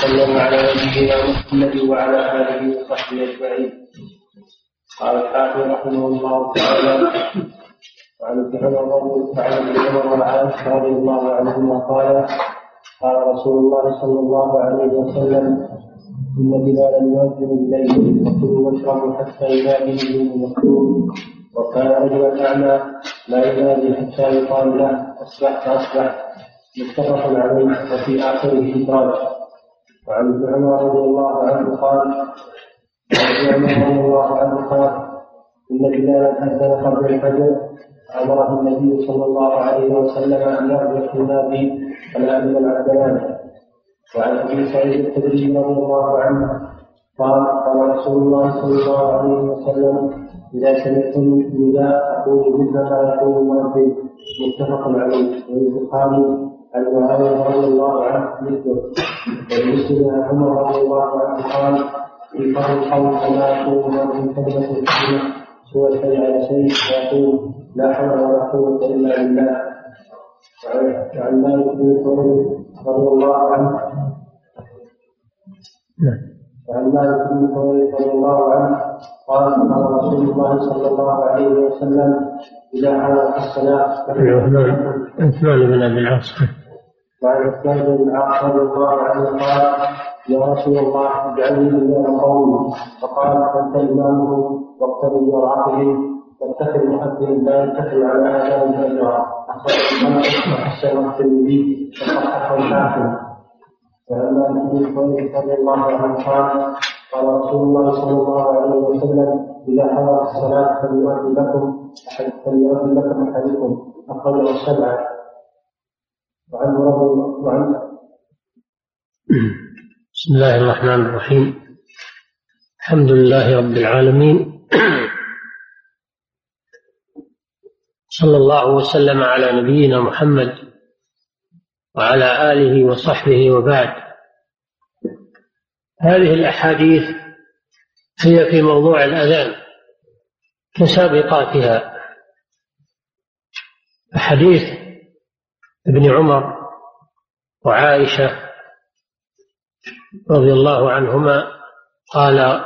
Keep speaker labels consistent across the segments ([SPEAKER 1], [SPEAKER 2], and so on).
[SPEAKER 1] صلى على نبينا محمد وعلى آله وصحبه أجمعين. قال الحافظ رحمه الله تعالى وعن ابن عمر وعن ابن عمر وعائشه رضي الله عنهما قال قال رسول الله صلى الله عليه وسلم إن بلالا يؤذن بالليل وكلوا واشربوا حتى ينادي من مكتوب وكان رجلا أعمى لا ينادي حتى يقال له اصبحت اصبحت متفق عليه وفي آخره ادراج وعن ابن عمر رضي الله عنه قال وعن عمر رضي الله عنه قال إن بلالا اذن قبل الفجر أمره النبي صلى الله عليه وسلم أن يرجع في فلا من العبدان وعن أبي سعيد الخدري رضي الله عنه قال قال رسول الله صلى الله عليه وسلم إذا سمعتم النداء فقولوا مثل ما يقول متفق عليه. والبخاري عن معاويه رضي الله عنه مثله عن عمر رضي الله عنه قال في قول القول كما يقول من كلمة الكلمة سوى الحي على شيء ويقول لا حول ولا قوة إلا بالله. وعن مالك بن ثور رضي الله عنه وعن مالك بن ثور رضي الله عنه قال قال رسول الله صلى الله عليه وسلم إذا حضرت الصلاة
[SPEAKER 2] عثمان بن ابي العاص
[SPEAKER 1] وعن عثمان بن رضي الله عنه قال يا رسول الله اجعلني من قومي. فقال أنت إمامه واقتدي ورعتهم واتخذ مؤذن لا يتخذ على اذان اجرا اخرجه الترمذي وصححه الحاكم. وعن بن خويلد رضي الله عنه قال قال رسول الله صلى الله عليه وسلم إذا حضرت الصلاة فليؤذن لكم فليؤذن لكم أحدكم. اخرجه السبعه
[SPEAKER 2] بسم الله الرحمن الرحيم. الحمد لله رب العالمين. صلى الله وسلم على نبينا محمد وعلى آله وصحبه وبعد. هذه الأحاديث هي في موضوع الأذان كسابقاتها. حديث ابن عمر وعائشة رضي الله عنهما قال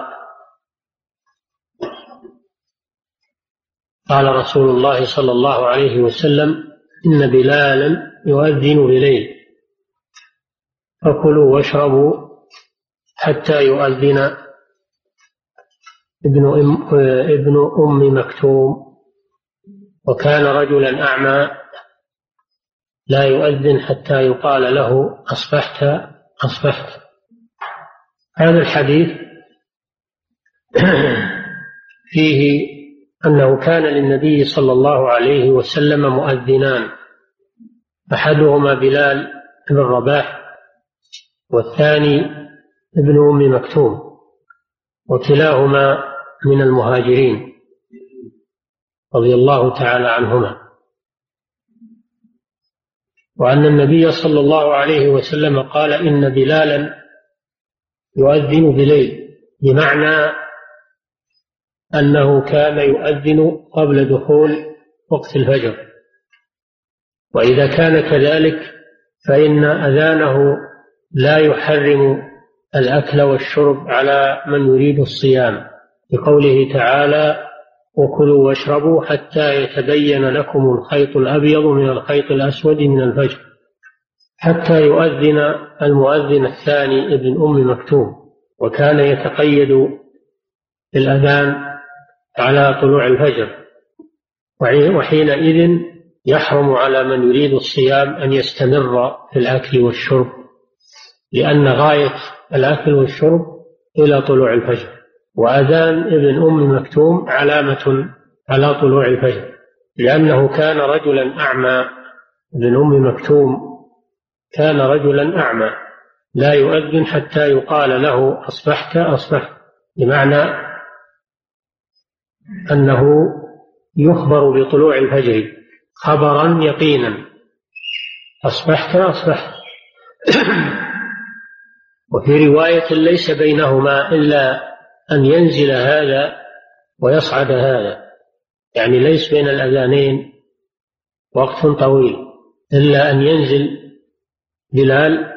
[SPEAKER 2] قال رسول الله صلى الله عليه وسلم إن بلالا يؤذن بليل فكلوا واشربوا حتى يؤذن ابن ابن أم مكتوم. وكان رجلا أعمى لا يؤذن حتى يقال له أصبحت أصبحت. هذا الحديث فيه أنه كان للنبي صلى الله عليه وسلم مؤذنان. أحدهما بلال بن رباح والثاني ابن أم مكتوم وكلاهما من المهاجرين رضي الله تعالى عنهما. وأن النبي صلى الله عليه وسلم قال إن بلالا يؤذن بليل بمعنى أنه كان يؤذن قبل دخول وقت الفجر. وإذا كان كذلك فإن أذانه لا يحرم الأكل والشرب على من يريد الصيام بقوله تعالى وكلوا واشربوا حتى يتبين لكم الخيط الأبيض من الخيط الأسود من الفجر حتى يؤذن المؤذن الثاني ابن أم مكتوم وكان يتقيد بالأذان على طلوع الفجر وحينئذ يحرم على من يريد الصيام أن يستمر في الأكل والشرب لأن غاية الأكل والشرب إلى طلوع الفجر. وأذان ابن أم مكتوم علامة على طلوع الفجر لأنه كان رجلا أعمى. ابن أم مكتوم كان رجلا أعمى. لا يؤذن حتى يقال له أصبحت أصبحت. بمعنى أنه يخبر بطلوع الفجر خبرا يقينا. أصبحت أصبحت. وفي رواية ليس بينهما إلا أن ينزل هذا ويصعد هذا. يعني ليس بين الأذانين وقت طويل إلا أن ينزل بلال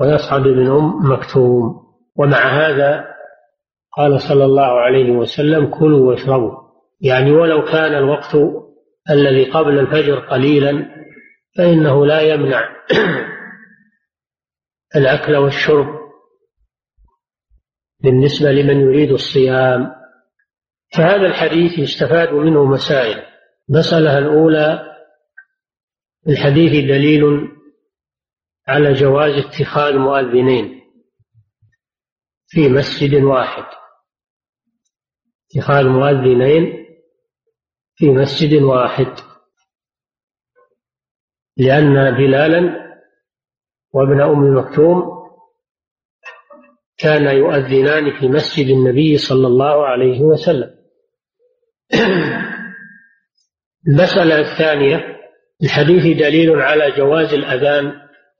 [SPEAKER 2] ويصعد ابن أم مكتوم. ومع هذا قال صلى الله عليه وسلم كلوا واشربوا. يعني ولو كان الوقت الذي قبل الفجر قليلا فإنه لا يمنع الأكل والشرب بالنسبة لمن يريد الصيام. فهذا الحديث يستفاد منه مسائل. المسألة الأولى الحديث دليل على جواز اتخاذ مؤذنين في مسجد واحد. اتخاذ مؤذنين في مسجد واحد. لأن بلالا وابن أم مكتوم كان يؤذنان في مسجد النبي صلى الله عليه وسلم. المسألة الثانية الحديث دليل على جواز الأذان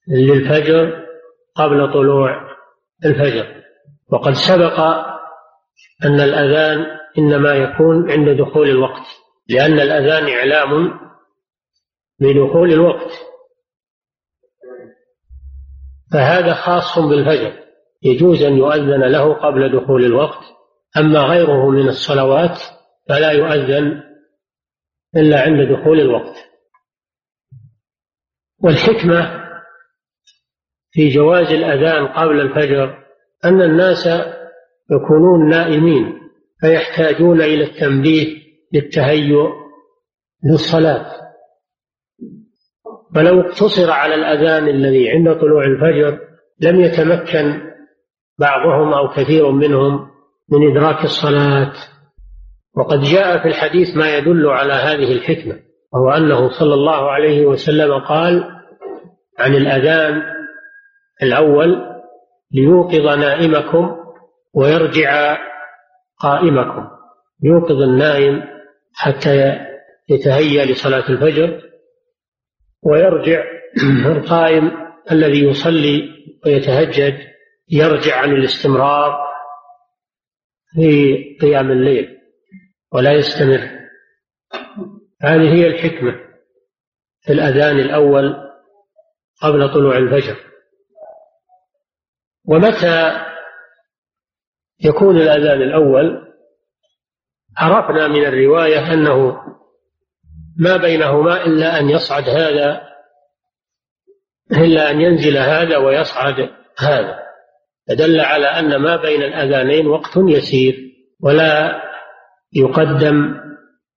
[SPEAKER 2] للفجر قبل طلوع الفجر. وقد سبق أن الأذان إنما يكون عند دخول الوقت لأن الأذان إعلام بدخول الوقت. فهذا خاص بالفجر. يجوز أن يؤذن له قبل دخول الوقت أما غيره من الصلوات فلا يؤذن إلا عند دخول الوقت. والحكمة في جواز الأذان قبل الفجر أن الناس يكونون نائمين فيحتاجون إلى التنبيه للتهيؤ للصلاة. فلو اقتصر على الأذان الذي عند طلوع الفجر لم يتمكن بعضهم أو كثير منهم من إدراك الصلاة. وقد جاء في الحديث ما يدل على هذه الحكمة وهو أنه صلى الله عليه وسلم قال عن الأذان الأول ليوقظ نائمكم ويرجع قائمكم. يوقظ النائم حتى يتهيأ لصلاة الفجر ويرجع القائم الذي يصلي ويتهجد يرجع عن الاستمرار في قيام الليل ولا يستمر. هذه هي الحكمة في الأذان الأول قبل طلوع الفجر. ومتى يكون الأذان الأول؟ عرفنا من الرواية أنه ما بينهما إلا أن يصعد هذا إلا أن ينزل هذا ويصعد هذا. فدل على أن ما بين الأذانين وقت يسير ولا يقدم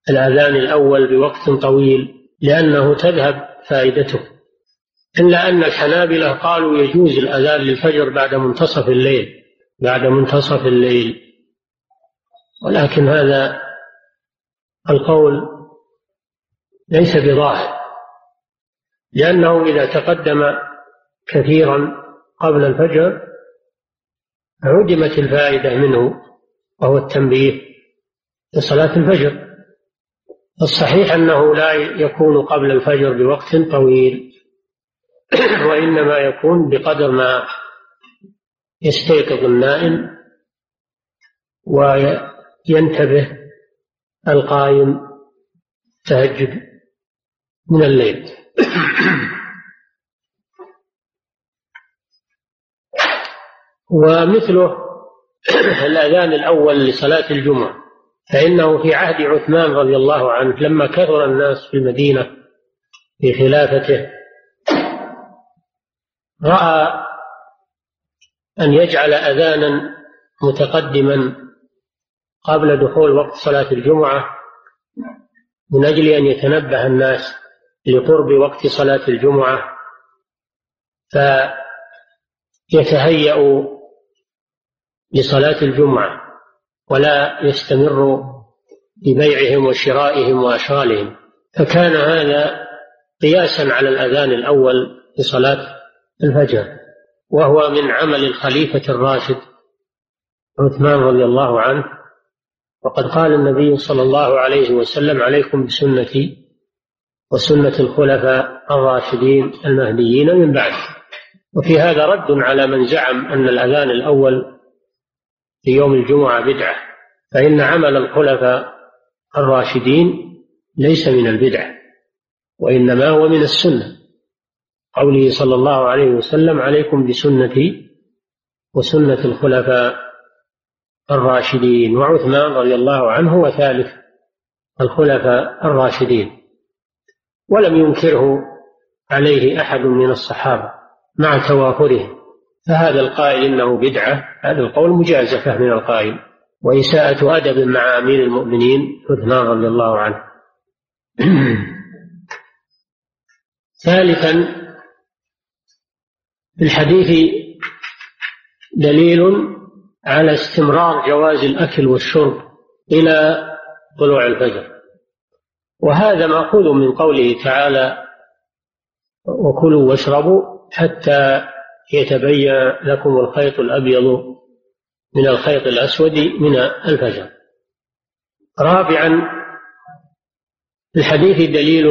[SPEAKER 2] الأذان الأول بوقت طويل لأنه تذهب فائدته. إلا أن الحنابلة قالوا يجوز الأذان للفجر بعد منتصف الليل بعد منتصف الليل. ولكن هذا القول ليس بظاهر لأنه إذا تقدم كثيرا قبل الفجر عدمت الفائدة منه وهو التنبيه لصلاة الفجر. الصحيح أنه لا يكون قبل الفجر بوقت طويل وإنما يكون بقدر ما يستيقظ النائم وينتبه القائم تهجد من الليل. ومثله الأذان الأول لصلاة الجمعة فإنه في عهد عثمان رضي الله عنه لما كثر الناس في المدينة في خلافته رأى أن يجعل أذانا متقدما قبل دخول وقت صلاة الجمعة من أجل أن يتنبه الناس لقرب وقت صلاة الجمعة فيتهيأ لصلاة الجمعة ولا يستمر ببيعهم وشرائهم وأشغالهم. فكان هذا قياسا على الأذان الأول لصلاة الفجر وهو من عمل الخليفة الراشد عثمان رضي الله عنه. وقد قال النبي صلى الله عليه وسلم عليكم بسنتي وسنة الخلفاء الراشدين المهديين من بعد. وفي هذا رد على من زعم أن الأذان الأول في يوم الجمعة بدعة فإن عمل الخلفاء الراشدين ليس من البدعة وإنما هو من السنة. قوله صلى الله عليه وسلم عليكم بسنتي وسنة الخلفاء الراشدين. وعثمان رضي الله عنه وثالث الخلفاء الراشدين. ولم ينكره عليه أحد من الصحابة مع توافره فهذا القائل إنه بدعة هذا القول مجازفة من القائل. وإساءة أدب مع أمير المؤمنين عثمان رضي الله عنه. ثالثا في الحديث دليل على استمرار جواز الأكل والشرب إلى طلوع الفجر. وهذا مأخوذ من قوله تعالى وكلوا واشربوا حتى يتبين لكم الخيط الأبيض من الخيط الأسود من الفجر. رابعا الحديث دليل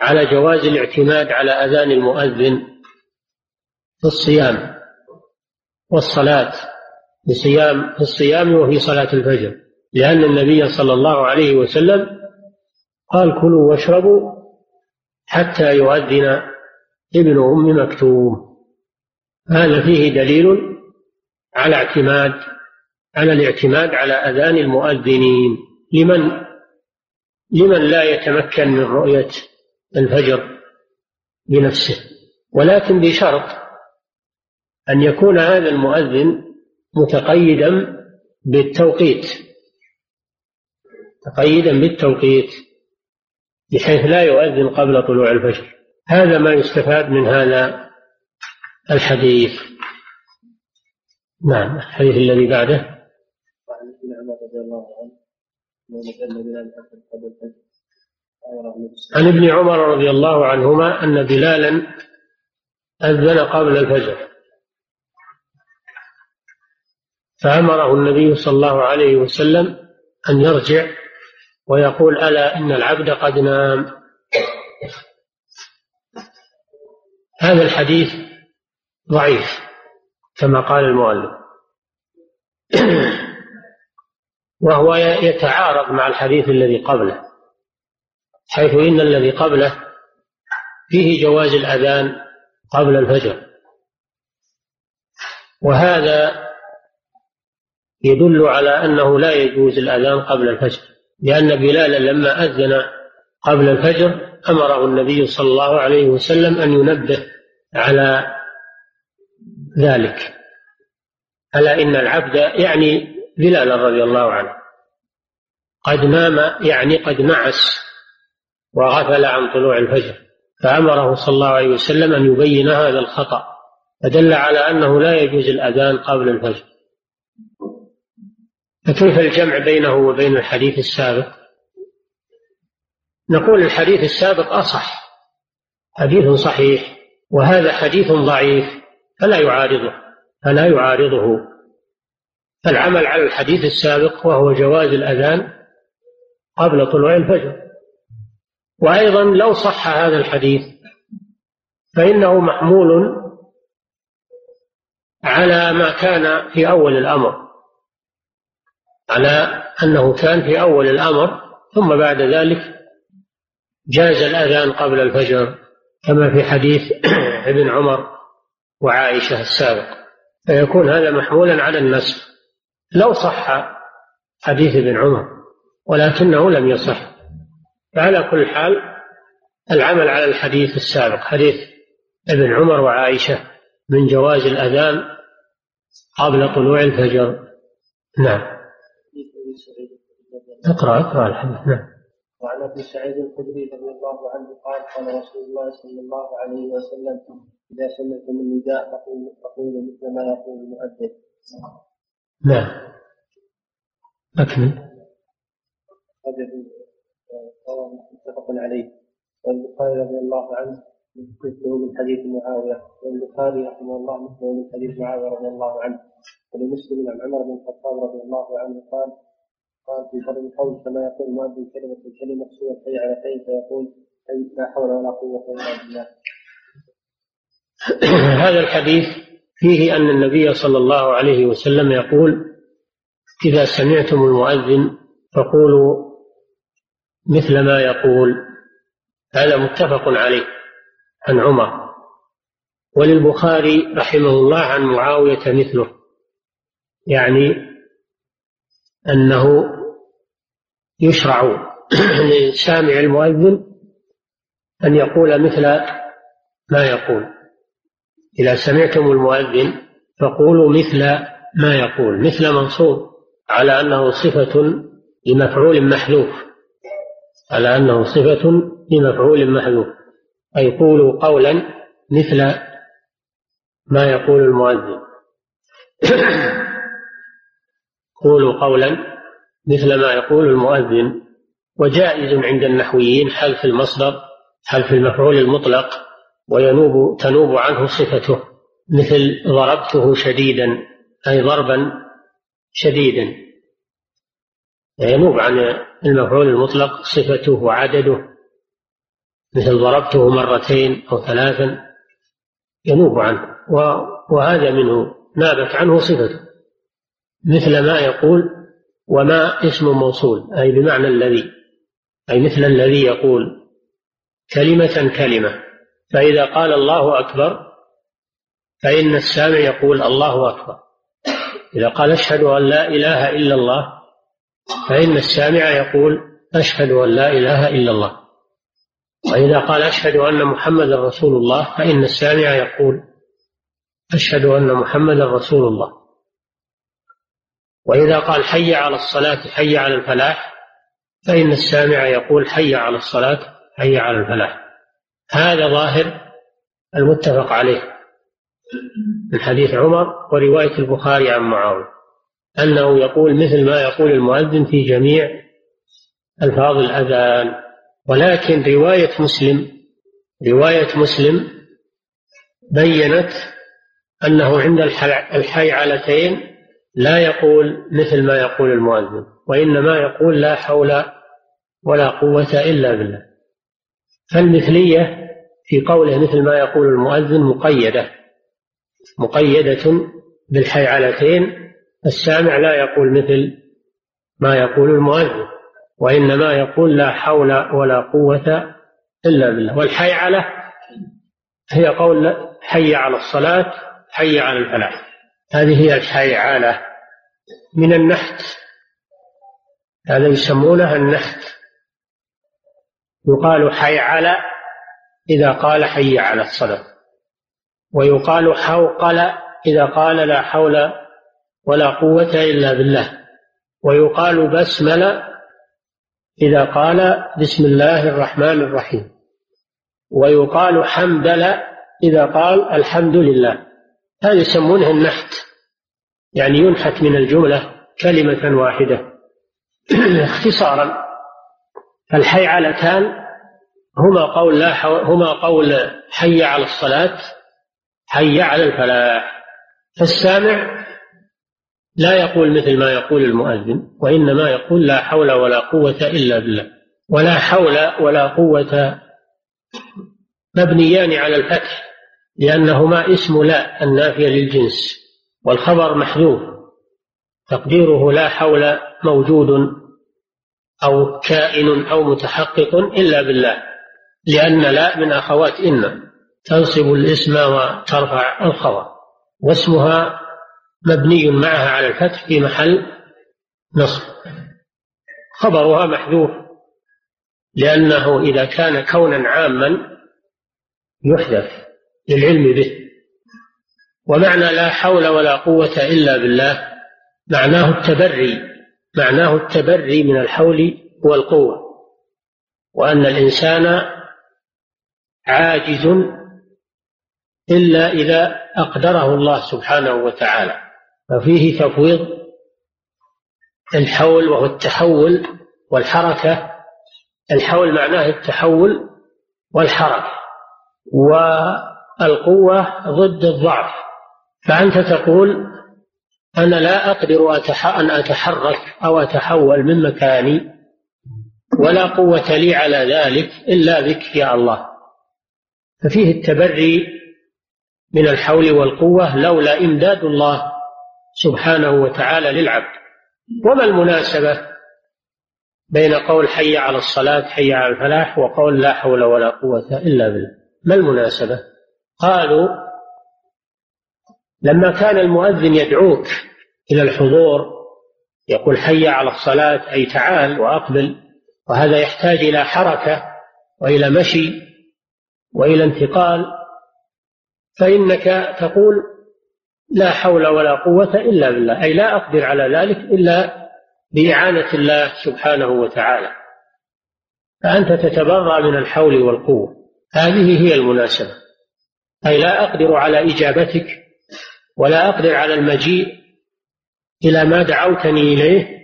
[SPEAKER 2] على جواز الاعتماد على أذان المؤذن في الصيام والصلاة. بصيام في الصيام وفي صلاة الفجر. لأن النبي صلى الله عليه وسلم قال كلوا واشربوا حتى يؤذن ابن أم مكتوم. هذا فيه دليل على اعتماد على الاعتماد على أذان المؤذنين. لمن؟ لمن لا يتمكن من رؤية الفجر بنفسه. ولكن بشرط أن يكون هذا المؤذن متقيدا بالتوقيت. تقيدا بالتوقيت بحيث لا يؤذن قبل طلوع الفجر. هذا ما يستفاد من هذا الحديث. نعم الحديث الذي بعده.
[SPEAKER 1] وعن ابن عمر رضي الله عنه
[SPEAKER 2] عن ابن عمر رضي الله عنهما أن بلالا أذن قبل الفجر. فأمره النبي صلى الله عليه وسلم أن يرجع ويقول ألا إن العبد قد نام. هذا الحديث ضعيف كما قال المؤلف. وهو يتعارض مع الحديث الذي قبله حيث إن الذي قبله فيه جواز الأذان قبل الفجر. وهذا يدل على أنه لا يجوز الأذان قبل الفجر لأن بلالا لما أذن قبل الفجر أمره النبي صلى الله عليه وسلم أن ينبه على ذلك. ألا إن العبد يعني بلال رضي الله عنه. قد نام يعني قد نعس وغفل عن طلوع الفجر فأمره صلى الله عليه وسلم أن يبين هذا الخطأ فدل على أنه لا يجوز الأذان قبل الفجر. فكيف الجمع بينه وبين الحديث السابق؟ نقول الحديث السابق أصح حديث صحيح وهذا حديث ضعيف. فلا يعارضه فلا يعارضه. فالعمل على الحديث السابق وهو جواز الأذان قبل طلوع الفجر. وأيضا لو صح هذا الحديث فإنه محمول على ما كان في أول الأمر على أنه كان في أول الأمر ثم بعد ذلك جاز الأذان قبل الفجر كما في حديث ابن عمر. وعائشة السابق. فيكون هذا محمولا على النسخ لو صح حديث ابن عمر ولكنه لم يصح. فعلى كل حال العمل على الحديث السابق حديث ابن عمر وعائشة من جواز الأذان قبل طلوع الفجر. نعم. اقرأ اقرأ الحديث. نعم.
[SPEAKER 1] وعن أبي سعيد الخدري رضي الله عنه قال قال رسول الله صلى الله عليه وسلم إذا سمعتم النداء فقولوا مثل ما يقول المؤذن.
[SPEAKER 2] نعم. أكمل.
[SPEAKER 1] متفق عليه والبخاري رضي الله عنه مثله من حديث معاوية والبخاري رحمه الله مثله من حديث معاوية رضي الله عنه ولمسلم عن عمر بن الخطاب رضي الله عنه قال قال في شر القول كما يقول المؤذن كلمة الكلمة سوى حي على حي فيقول أي لا حول ولا قوة إلا بالله.
[SPEAKER 2] هذا الحديث فيه أن النبي صلى الله عليه وسلم يقول إذا سمعتم المؤذن فقولوا مثل ما يقول. هذا متفق عليه عن عمر. وللبخاري رحمه الله عن معاوية مثله. يعني أنه يشرع لسامع المؤذن أن يقول مثل ما يقول. إذا سمعتم المؤذن فقولوا مثل ما يقول مثل منصوب على أنه صفة لمفعول محذوف على أنه صفة لمفعول محذوف أي قولوا قولا مثل ما يقول المؤذن. قولوا قولا مثل ما يقول المؤذن وجائز عند النحويين حذف المصدر حذف المفعول المطلق وينوب تنوب عنه صفته مثل ضربته شديدا أي ضربا شديدا. ينوب عن المفعول المطلق صفته وعدده مثل ضربته مرتين أو ثلاثا ينوب عنه وهذا منه نابت عنه صفته. مثل ما يقول وما اسم موصول أي بمعنى الذي أي مثل الذي يقول كلمة كلمة فإذا قال الله أكبر فإن السامع يقول الله أكبر. إذا قال أشهد أن لا إله إلا الله فإن السامع يقول أشهد أن لا إله إلا الله. وإذا قال أشهد أن محمدا رسول الله فإن السامع يقول أشهد أن محمدا رسول الله. وإذا قال حي على الصلاة حي على الفلاح فإن السامع يقول حي على الصلاة حي على الفلاح. هذا ظاهر المتفق عليه من حديث عمر ورواية البخاري عن معاوية أنه يقول مثل ما يقول المؤذن في جميع ألفاظ الأذان. ولكن رواية مسلم رواية مسلم بينت أنه عند الحيعلتين لا يقول مثل ما يقول المؤذن وإنما يقول لا حول ولا قوة إلا بالله. فالمثلية في قوله مثل ما يقول المؤذن مقيدة مقيدة بالحيعلتين السامع لا يقول مثل ما يقول المؤذن وإنما يقول لا حول ولا قوة إلا بالله. والحيعلة هي قول حي على الصلاة حي على الفلاح. هذه هي الحيعلة من النحت. هذا يسمونها النحت. يقال حي على إذا قال حي على الصلاة ويقال حوقل إذا قال لا حول ولا قوة إلا بالله. ويقال بسمل إذا قال بسم الله الرحمن الرحيم. ويقال حمدل إذا قال الحمد لله. هذا يسمونه النحت يعني ينحت من الجملة كلمة واحدة. اختصارا الحيعلتان هما قول لا هما قول حي على الصلاة حي على الفلاح. فالسامع لا يقول مثل ما يقول المؤذن وإنما يقول لا حول ولا قوة إلا بالله. ولا حول ولا قوة مبنيان على الفتح. لأنهما اسم لا النافية للجنس والخبر محذوف تقديره لا حول موجود أو كائن أو متحقق إلا بالله لأن لا من أخوات إن تنصب الاسم وترفع الخبر واسمها مبني معها على الفتح في محل نصب خبرها محذوف لأنه إذا كان كونا عاما يحدث للعلم به. ومعنى لا حول ولا قوة إلا بالله معناه التبري معناه التبري من الحول والقوة. وأن الإنسان عاجز إلا إذا أقدره الله سبحانه وتعالى. ففيه تفويض الحول وهو التحول والحركة. الحول معناه التحول والحركة. والقوة ضد الضعف. فأنت تقول أنا لا أقدر أن أتحرك أو أتحول من مكاني ولا قوة لي على ذلك إلا بك يا الله. ففيه التبري من الحول والقوة لولا إمداد الله سبحانه وتعالى للعبد. وما المناسبة بين قول حي على الصلاة حي على الفلاح وقول لا حول ولا قوة إلا بالله؟ ما المناسبة؟ قالوا لما كان المؤذن يدعوك إلى الحضور يقول حي على الصلاة أي تعال وأقبل وهذا يحتاج إلى حركة وإلى مشي وإلى انتقال فإنك تقول لا حول ولا قوة إلا بالله أي لا أقدر على ذلك إلا بإعانة الله سبحانه وتعالى. فأنت تتبرأ من الحول والقوة. هذه هي المناسبة. أي لا أقدر على إجابتك ولا أقدر على المجيء إلى ما دعوتني إليه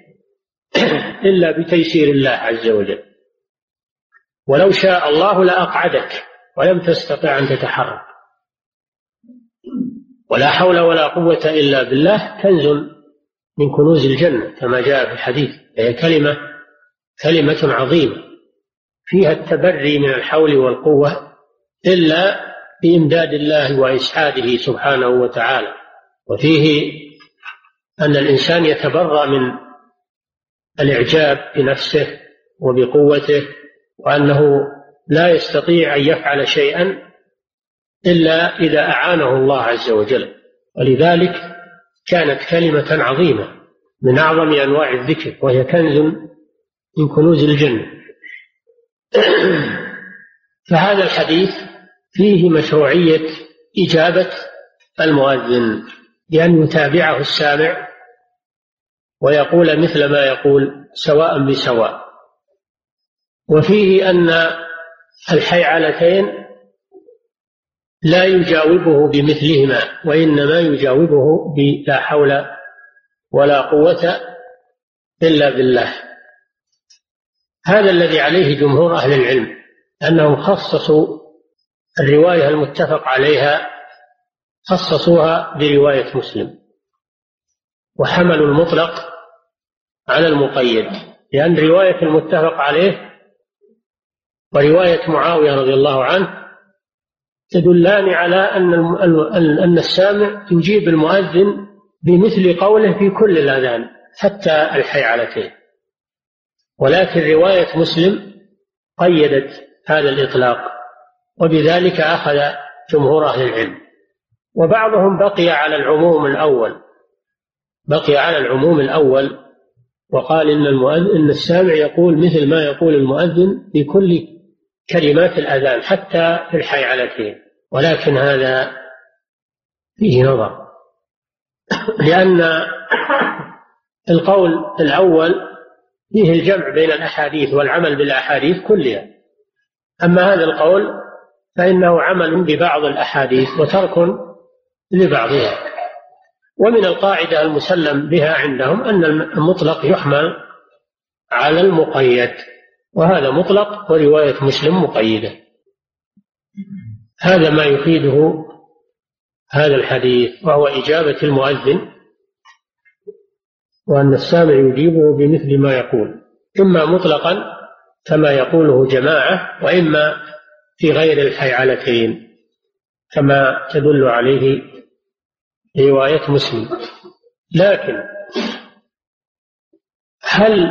[SPEAKER 2] إلا بتيسير الله عز وجل. ولو شاء الله لأقعدك ولم تستطع أن تتحرك. ولا حول ولا قوة إلا بالله كنز من كنوز الجنة كما جاء في الحديث. هي كلمة كلمة عظيمة. فيها التبري من الحول والقوة إلا بإمداد الله وإسعاده سبحانه وتعالى. وفيه أن الإنسان يتبرأ من الإعجاب بنفسه وبقوته وأنه لا يستطيع أن يفعل شيئا إلا إذا أعانه الله عز وجل. ولذلك كانت كلمة عظيمة من أعظم أنواع الذكر وهي كنز من كنوز الجنة فهذا الحديث فيه مشروعية إجابة المؤذن بأن يتابعه السامع ويقول مثل ما يقول سواء بسواء. وفيه أن الحيعلتين لا يجاوبه بمثلهما وإنما يجاوبه بلا حول ولا قوة إلا بالله. هذا الذي عليه جمهور أهل العلم أنهم خصصوا الرواية المتفق عليها خصصوها برواية مسلم. وحملوا المطلق على المقيد لأن رواية المتفق عليه ورواية معاوية رضي الله عنه تدلان على أن أن السامع يجيب المؤذن بمثل قوله في كل الأذان حتى الحيعلتين. ولكن رواية مسلم قيدت هذا الإطلاق. وبذلك أخذ جمهور أهل العلم. وبعضهم بقي على العموم الأول. بقي على العموم الأول وقال إن المؤذن إن السامع يقول مثل ما يقول المؤذن في كل كلمات الأذان حتى في الحيعلتين. ولكن هذا فيه نظر. لأن القول الأول فيه الجمع بين الأحاديث والعمل بالأحاديث كلها. أما هذا القول فإنه عمل ببعض الأحاديث وترك لبعضها. ومن القاعدة المسلم بها عندهم أن المطلق يحمل على المقيد وهذا مطلق ورواية مسلم مقيدة. هذا ما يفيده هذا الحديث وهو إجابة المؤذن وأن السامع يجيبه بمثل ما يقول. إما مطلقا كما يقوله جماعة وإما في غير الحيعلتين كما تدل عليه رواية مسلم. لكن هل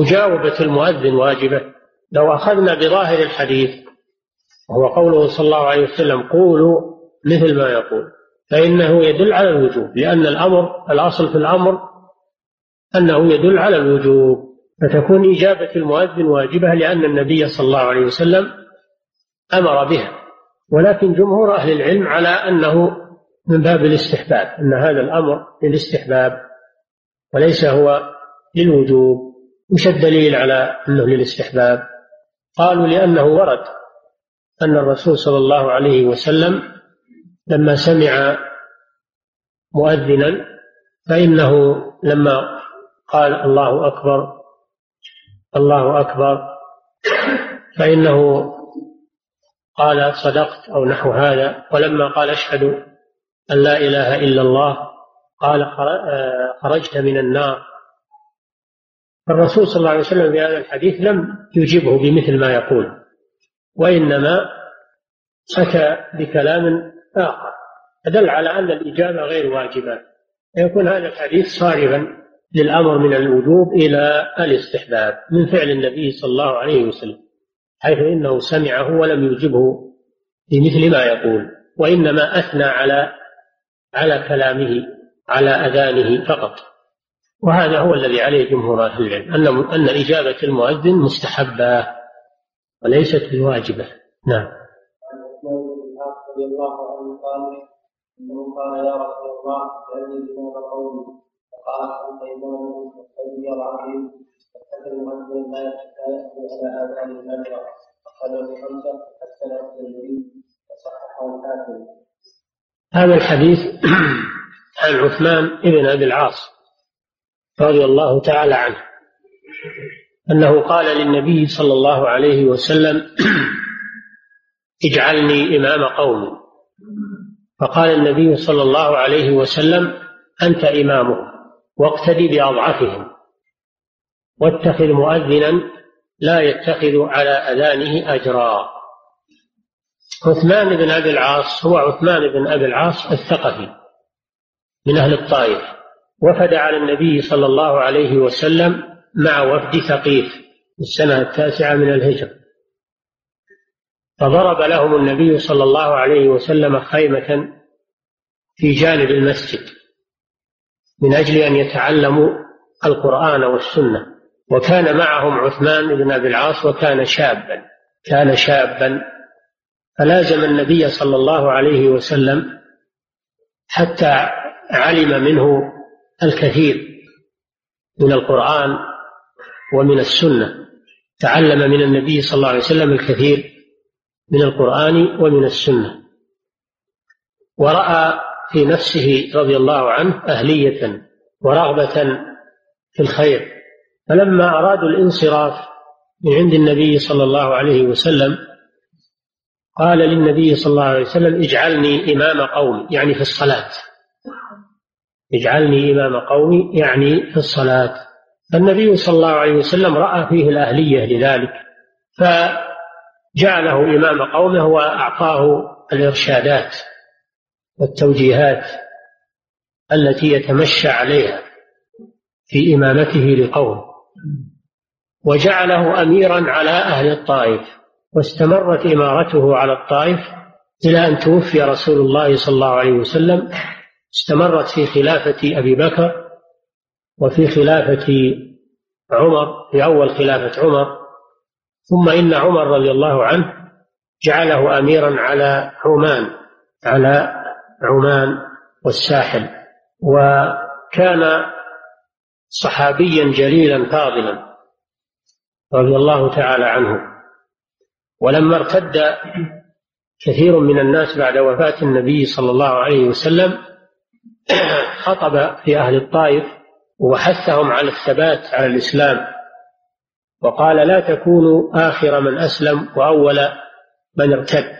[SPEAKER 2] مجاوبة المؤذن واجبة؟ لو أخذنا بظاهر الحديث وهو قوله صلى الله عليه وسلم قولوا مثل ما يقول. فإنه يدل على الوجوب لأن الأمر الأصل في الأمر أنه يدل على الوجوب. فتكون إجابة المؤذن واجبة لأن النبي صلى الله عليه وسلم أمر بها. ولكن جمهور أهل العلم على أنه من باب الاستحباب أن هذا الأمر للاستحباب وليس هو للوجوب وش الدليل على أنه للاستحباب. قالوا لأنه ورد أن الرسول صلى الله عليه وسلم لما سمع مؤذنا فإنه لما قال الله أكبر الله أكبر. فإنه قال صدقت أو نحو هذا. ولما قال أشهد أن لا إله إلا الله قال خرجت من النار. فالرسول صلى الله عليه وسلم في هذا الحديث لم يجبه بمثل ما يقول وإنما أتى بكلام آخر فدل على أن الإجابة غير واجبة. فيكون هذا الحديث صارفا. للأمر من الوجوب إلى الاستحباب من فعل النبي صلى الله عليه وسلم حيث إنه سمعه ولم يجبه بمثل ما يقول وإنما أثنى على على كلامه على أذانه فقط. وهذا هو الذي عليه جمهور أهل العلم أن أن إجابة المؤذن مستحبة وليست بواجبة. نعم.
[SPEAKER 1] رضي الله عنه قال إنه قال يا رسول الله فقال انت امامهم فاستجير عليهم فاتخذ المؤذن لا ياتي على آذان النجره اخرجه خمسه حسن النبي وصححه الحاكم.
[SPEAKER 2] هذا الحديث عن عثمان بن أبي العاص رضي الله تعالى عنه أنه قال للنبي صلى الله عليه وسلم اجعلني إمام قومي فقال النبي صلى الله عليه وسلم أنت إمامهم. واقتدي بأضعفهم. واتخذ مؤذنا لا يتخذ على أذانه أجرا. عثمان بن أبي العاص هو عثمان بن أبي العاص الثقفي من أهل الطائف. وفد على النبي صلى الله عليه وسلم مع وفد ثقيف في السنة التاسعة من الهجرة. فضرب لهم النبي صلى الله عليه وسلم خيمة في جانب المسجد. من أجل أن يتعلموا القرآن والسنة. وكان معهم عثمان بن أبي العاص وكان شابا. كان شابا. فلازم النبي صلى الله عليه وسلم حتى علم منه الكثير من القرآن ومن السنة. تعلم من النبي صلى الله عليه وسلم الكثير من القرآن ومن السنة. ورأى في نفسه رضي الله عنه أهلية ورغبة في الخير. فلما أرادوا الانصراف من عند النبي صلى الله عليه وسلم قال للنبي صلى الله عليه وسلم اجعلني إمام قومي يعني في الصلاة. اجعلني إمام قومي يعني في الصلاة. فالنبي صلى الله عليه وسلم رأى فيه الأهلية لذلك فجعله إمام قومه وأعطاه الإرشادات. والتوجيهات التي يتمشى عليها في إمامته لقومه وجعله أميرا على أهل الطائف واستمرت إمارته على الطائف إلى أن توفي رسول الله صلى الله عليه وسلم. استمرت في خلافة أبي بكر وفي خلافة عمر في أول خلافة عمر. ثم إن عمر رضي الله عنه جعله أميرا على عمان على عمان والساحل وكان صحابيا جليلا فاضلا رضي الله تعالى عنه. ولما ارتد كثير من الناس بعد وفاة النبي صلى الله عليه وسلم خطب في أهل الطائف وحثهم على الثبات على الإسلام وقال لا تكونوا آخر من أسلم وأول من ارتد.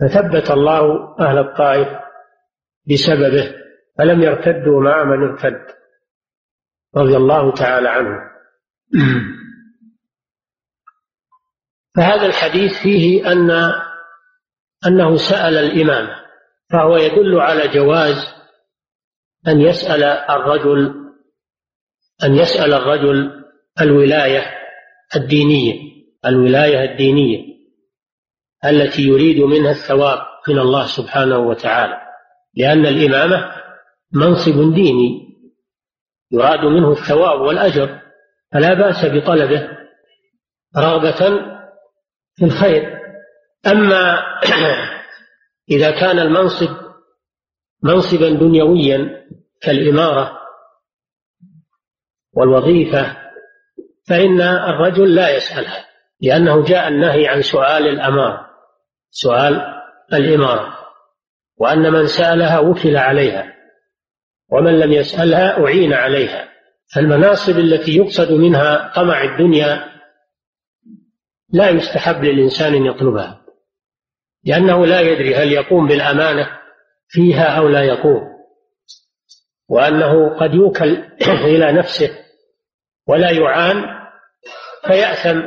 [SPEAKER 2] فثبت الله أهل الطائف بسببه فلم يرتدوا مع من ارتد. رضي الله تعالى عنه. فهذا الحديث فيه أن أنه سأل الإمام فهو يدل على جواز أن يسأل الرجل أن يسأل الرجل الولاية الدينية الولاية الدينية. التي يريد منها الثواب من الله سبحانه وتعالى لأن الإمامة منصب ديني يراد منه الثواب والأجر فلا بأس بطلبه رغبة في الخير. أما إذا كان المنصب منصبا دنيويا كالإمارة والوظيفة فإن الرجل لا يسألها. لأنه جاء النهي عن سؤال الأمارة سؤال الإمارة وأن من سألها وكل عليها ومن لم يسألها أعين عليها. فالمناصب التي يقصد منها طمع الدنيا لا يستحب للإنسان أن يطلبها لأنه لا يدري هل يقوم بالأمانة فيها أو لا يقوم وأنه قد يوكل إلى نفسه ولا يعان فيأثم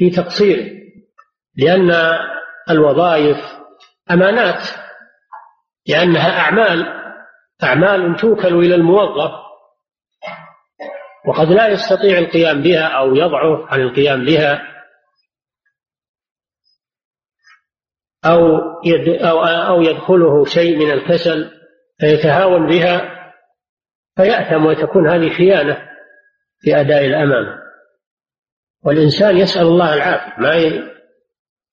[SPEAKER 2] في تقصيره لأن الوظائف أمانات لأنها أعمال أعمال توكل إلى الموظف وقد لا يستطيع القيام بها أو يضعف عن القيام بها أو أو أو يدخله شيء من الكسل فيتهاون بها فيأثم وتكون هذه خيانة في أداء الأمانة. والإنسان يسأل الله العافية ما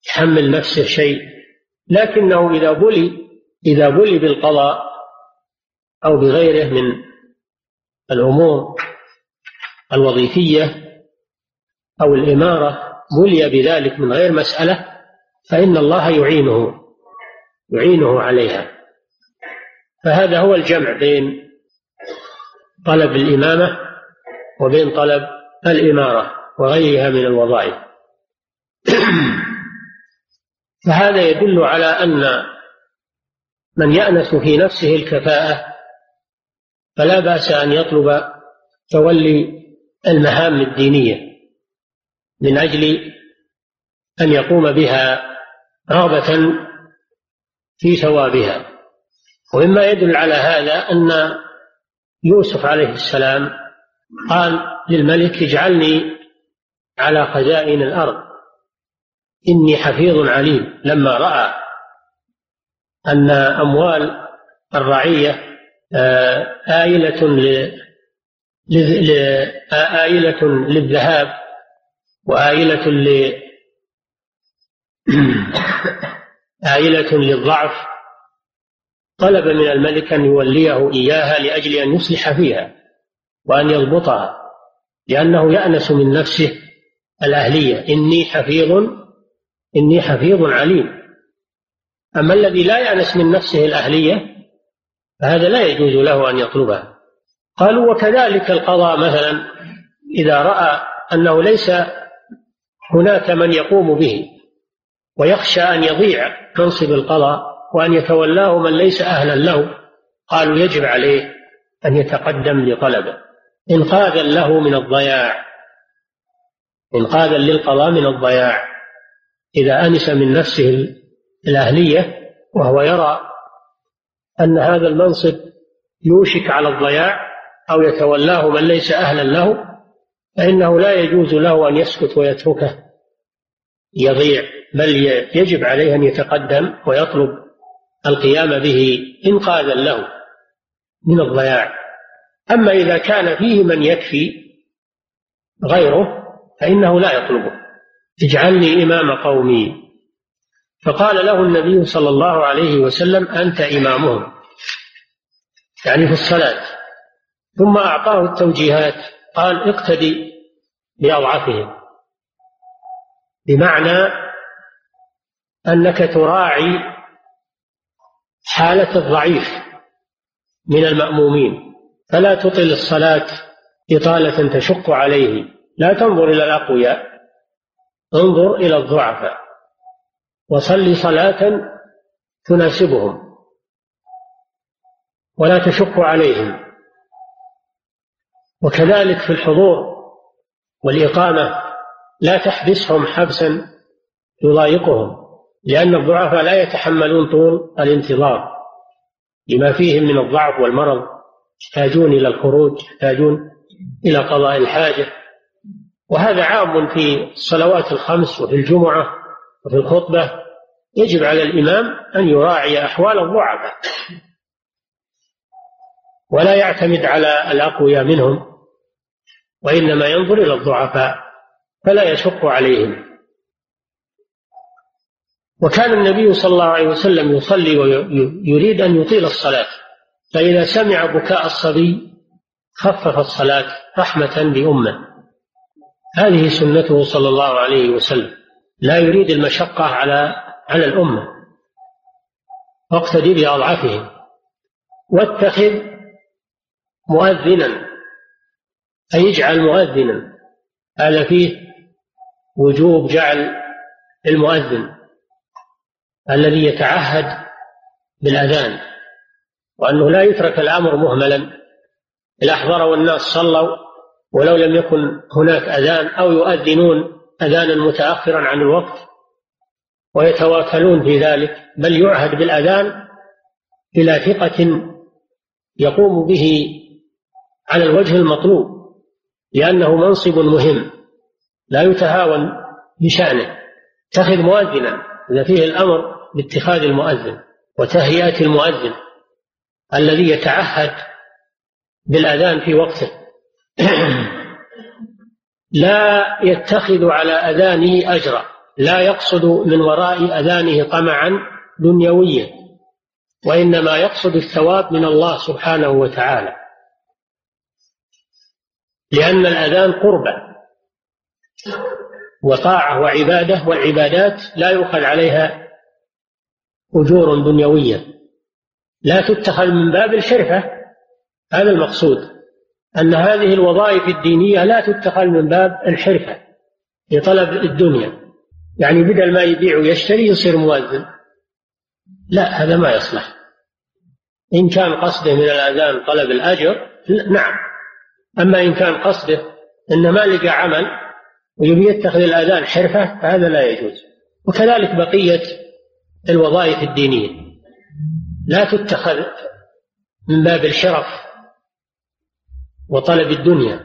[SPEAKER 2] يحمل نفسه شيء. لكنه إذا بلي إذا بلي بالقضاء أو بغيره من الأمور الوظيفية أو الإمارة بلي بذلك من غير مسألة فإن الله يعينه يعينه عليها. فهذا هو الجمع بين طلب الإمامة وبين طلب الإمارة. وغيرها من الوظائف. فهذا يدل على أن من يأنس في نفسه الكفاءة فلا بأس أن يطلب تولي المهام الدينية من أجل أن يقوم بها رغبة في ثوابها. ومما يدل على هذا أن يوسف عليه السلام قال للملك اجعلني على خزائن الأرض. إني حفيظ عليم. لما رأى أن أموال الرعية آه، آيلة آيلة للذهاب وآيلة آيلة للضعف طلب من الملك أن يوليه إياها لأجل أن يصلح فيها وأن يضبطها لأنه يأنس من نفسه الأهلية. إني حفيظ إني حفيظ عليم. أما الذي لا يأنس من نفسه الأهلية فهذا لا يجوز له أن يطلبها. قالوا وكذلك القضاء مثلا إذا رأى أنه ليس هناك من يقوم به ويخشى أن يضيع منصب القضاء وأن يتولاه من ليس أهلا له قالوا يجب عليه أن يتقدم لطلبه. إنقاذا له من الضياع إنقاذا للقضاء من الضياع. إذا أنس من نفسه الأهلية وهو يرى أن هذا المنصب يوشك على الضياع أو يتولاه من ليس أهلا له فإنه لا يجوز له أن يسكت ويتركه. يضيع بل يجب عليه أن يتقدم ويطلب القيام به إنقاذا له من الضياع. أما إذا كان فيه من يكفي غيره فإنه لا يطلبه. اجعلني إمام قومي. فقال له النبي صلى الله عليه وسلم أنت إمامهم. يعني في الصلاة. ثم أعطاه التوجيهات. قال اقتدي بأضعفهم. بمعنى أنك تراعي حالة الضعيف من المأمومين. فلا تطل الصلاة إطالة تشق عليه. لا تنظر إلى الأقوياء انظر إلى الضعفاء. وصل صلاة تناسبهم ولا تشق عليهم. وكذلك في الحضور والإقامة لا تحبسهم حبسا يضايقهم لأن الضعفاء لا يتحملون طول الانتظار لما فيهم من الضعف والمرض يحتاجون إلى الخروج يحتاجون إلى قضاء الحاجة. وهذا عام في الصلوات الخمس وفي الجمعة وفي الخطبة يجب على الإمام أن يراعي أحوال الضعفاء. ولا يعتمد على الأقوياء منهم وإنما ينظر إلى الضعفاء فلا يشق عليهم. وكان النبي صلى الله عليه وسلم يصلي ويريد أن يطيل الصلاة فإذا سمع بكاء الصبي خفف الصلاة رحمة بأمه هذه سنته صلى الله عليه وسلم. لا يريد المشقة على على الأمة. واقتدي بأضعفهم واتخذ مؤذنا. أي يجعل مؤذنا. هذا فيه وجوب جعل المؤذن الذي يتعهد بالأذان. وأنه لا يترك الأمر مهملا. الأحضر والناس صلوا. ولو لم يكن هناك أذان أو يؤذنون أذانا متأخرا عن الوقت ويتواكلون في ذلك بل يعهد بالأذان إلى ثقة يقوم به على الوجه المطلوب لأنه منصب مهم لا يتهاون بشأنه. اتخذ مؤذنا إذا فيه الأمر باتخاذ المؤذن وتهيئة المؤذن الذي يتعهد بالأذان في وقته. لا يتخذ على أذانه أجرا لا يقصد من وراء أذانه طمعا دنيويا وإنما يقصد الثواب من الله سبحانه وتعالى. لأن الأذان قربة وطاعة وعبادة والعبادات لا يؤخذ عليها أجور دنيوية. لا تتخذ من باب الحرفة هذا المقصود. أن هذه الوظائف الدينية لا تتخذ من باب الحرفة لطلب الدنيا. يعني بدل ما يبيع ويشتري يصير مؤذن. لا هذا ما يصلح. إن كان قصده من الأذان طلب الأجر نعم. أما إن كان قصده أن ما لقى عمل ويبي يتخذ الأذان حرفة فهذا لا يجوز. وكذلك بقية الوظائف الدينية. لا تتخذ من باب الحرف. وطلب الدنيا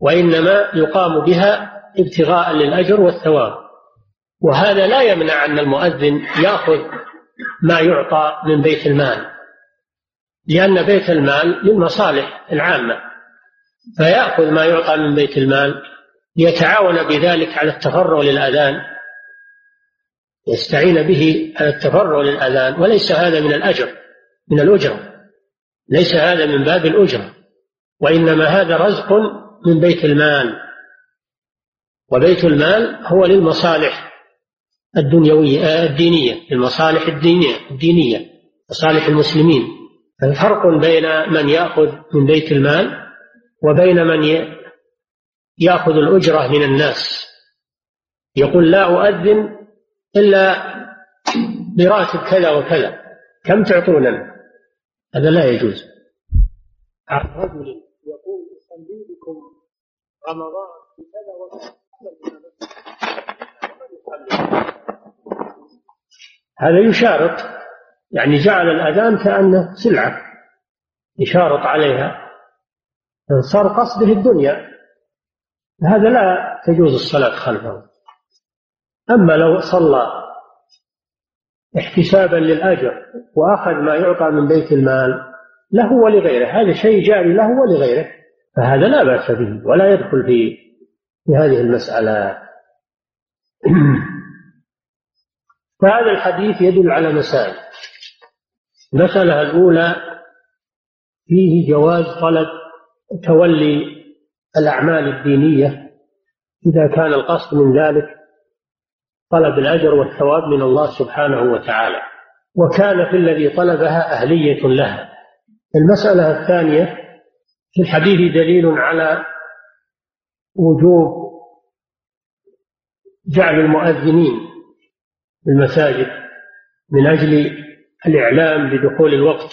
[SPEAKER 2] وإنما يقام بها ابتغاء للأجر والثواب. وهذا لا يمنع أن المؤذن يأخذ ما يعطى من بيت المال لأن بيت المال للمصالح العامة. فيأخذ ما يعطى من بيت المال ليتعاون بذلك على التفرغ للأذان يستعين به على التفرغ للأذان. وليس هذا من الأجر من الأجرة ليس هذا من باب الأجرة. وإنما هذا رزق من بيت المال. وبيت المال هو للمصالح الدنيوية آه، الدينية المصالح الدينية الدينية مصالح المسلمين. الفرق بين من يأخذ من بيت المال وبين من يأخذ الأجرة من الناس. يقول لا أؤذن إلا براتب كذا وكذا. كم تعطوننا هذا لا يجوز. عن رجل رمضان هذا يشارط يعني جعل الأذان كأنه سلعة يشارط عليها. صار قصده الدنيا هذا لا تجوز الصلاة خلفه. أما لو صلى احتسابا للأجر وأخذ ما يعطى من بيت المال له ولغيره. هذا شيء جاري له ولغيره. فهذا لا بأس به ولا يدخل في في هذه المسألة. فهذا الحديث يدل على مسائل. المسألة الأولى فيه جواز طلب تولي الأعمال الدينية. إذا كان القصد من ذلك طلب الأجر والثواب من الله سبحانه وتعالى وكان في الذي طلبها أهلية لها. المسألة الثانية في الحديث دليل على وجوب جعل المؤذنين في المساجد من أجل الإعلام بدخول الوقت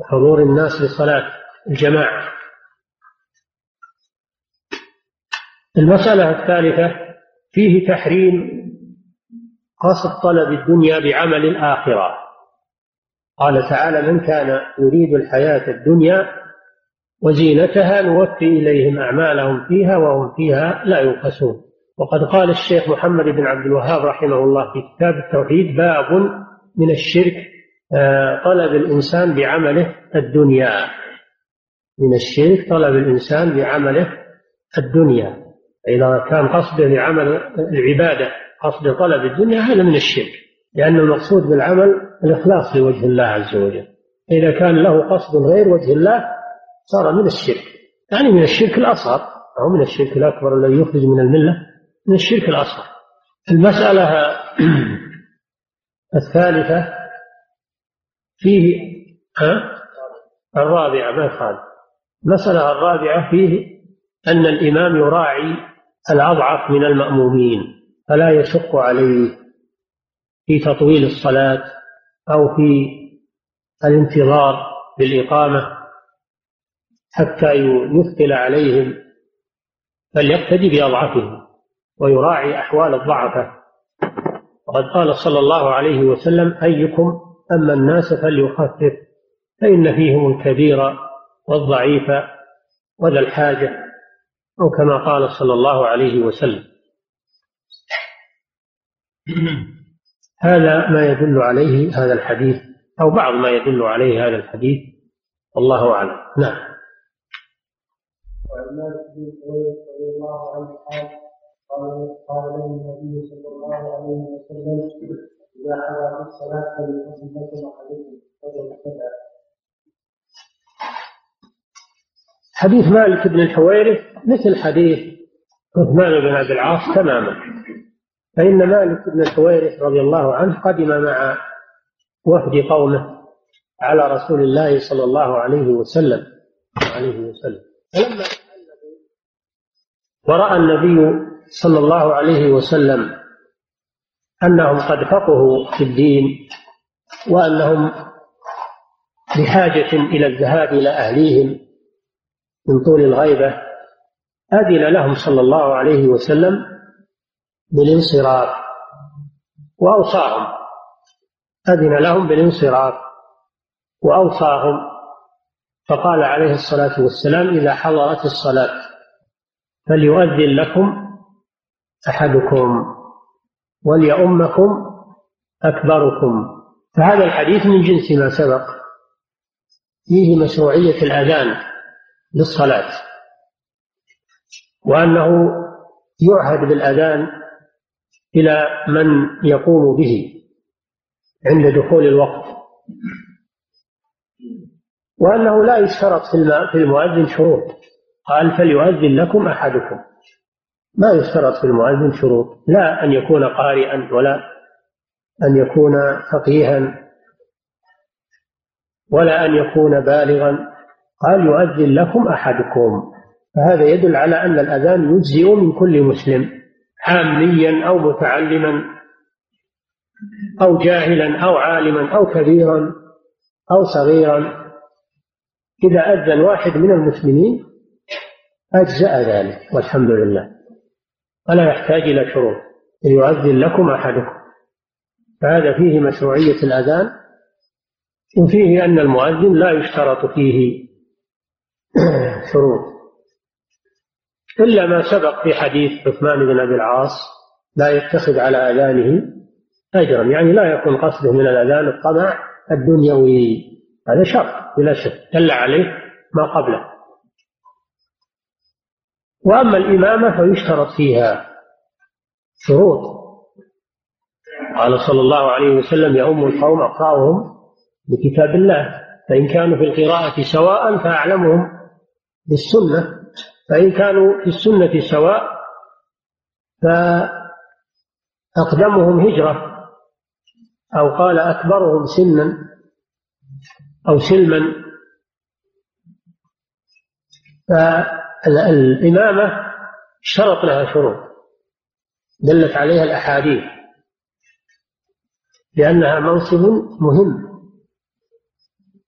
[SPEAKER 2] وحضور الناس لصلاة الجماعة. المسألة الثالثة فيه تحريم قصد طلب الدنيا بعمل الآخرة. قال تعالى من كان يريد الحياة الدنيا وزينتها نوفي إليهم أعمالهم فيها وهم فيها لا ينقصون. وقد قال الشيخ محمد بن عبد الوهاب رحمه الله في كتاب التوحيد باب من الشرك آه، طلب الإنسان بعمله الدنيا. من الشرك طلب الإنسان بعمله الدنيا. إذا كان قصده لعمل العبادة قصد طلب الدنيا هذا من الشرك. لأن المقصود بالعمل الإخلاص لوجه الله عز وجل. إذا كان له قصد غير وجه الله صار من الشرك. يعني من الشرك الأصغر. أو من الشرك الأكبر الذي يخرج من الملة من الشرك الأصغر. المسألة الثالثة فيه الرابعة ما يخالف المسألة الرابعة فيه أن الإمام يراعي الأضعف من المأمومين فلا يشق عليه. في تطويل الصلاة أو في الانتظار بالإقامة حتى يثقل عليهم بل يقتدي بأضعفهم ويراعي أحوال الضعفة. وقد قال صلى الله عليه وسلم أيكم أما الناس فليخفف فإن فيهم الكبير والضعيف وذا الحاجة أو كما قال صلى الله عليه وسلم. هذا ما يدل عليه هذا الحديث أو بعض ما يدل عليه هذا الحديث. والله أعلم. نعم.
[SPEAKER 1] وعن مالك بن رضي الله عنه قال قال قال له النبي صلى الله عليه وسلم حضرت لكم سبعه
[SPEAKER 2] حديث مالك بن الحويرث مثل حديث عثمان بن عبد العاص تماما. فإن مالك بن الحويرث رضي الله عنه قدم مع وفد قومه على رسول الله صلى الله عليه وسلم. عليه وسلم. فلما ورأى النبي صلى الله عليه وسلم أنهم قد فقهوا في الدين وأنهم بحاجة إلى الذهاب إلى أهليهم من طول الغيبة أذن لهم صلى الله عليه وسلم بالانصراف وأوصاهم. أذن لهم بالانصراف وأوصاهم. فقال عليه الصلاة والسلام إذا حضرت الصلاة فليؤذن لكم أحدكم وليؤمكم أكبركم. فهذا الحديث من جنس ما سبق. فيه مشروعية الأذان للصلاة. وأنه يعهد بالأذان إلى من يقوم به عند دخول الوقت. وأنه لا يشترط في المؤذن شروط. قال فليؤذن لكم أحدكم. ما يشترط في المؤذن شروط. لا أن يكون قارئا ولا أن يكون فقيها ولا أن يكون بالغا. قال يؤذن لكم أحدكم. فهذا يدل على أن الأذان يجزئ من كل مسلم. عاميا أو متعلما أو جاهلا أو عالما أو كبيرا أو صغيرا. إذا أذن واحد من المسلمين أجزأ ذلك والحمد لله. ولا يحتاج إلى شروط. يؤذن لكم أحدكم. فهذا فيه مشروعية الأذان. وفيه أن المؤذن لا يشترط فيه شروط. إلا ما سبق في حديث عثمان بن أبي العاص لا يتخذ على أذانه أجرا يعني لا يكون قصده من الأذان الطمع الدنيوي. هذا شرط بلا شك دل عليه ما قبله. وأما الإمامة فيشترط فيها شروط. قال صلى الله عليه وسلم يؤم القوم أقرأهم بكتاب الله فإن كانوا في القراءة سواء فأعلمهم بالسنة. فإن كانوا في السنة سواء فأقدمهم هجرة أو قال أكبرهم سنا أو سلما. الإمامة شرط لها شروط دلت عليها الأحاديث لأنها منصب مهم.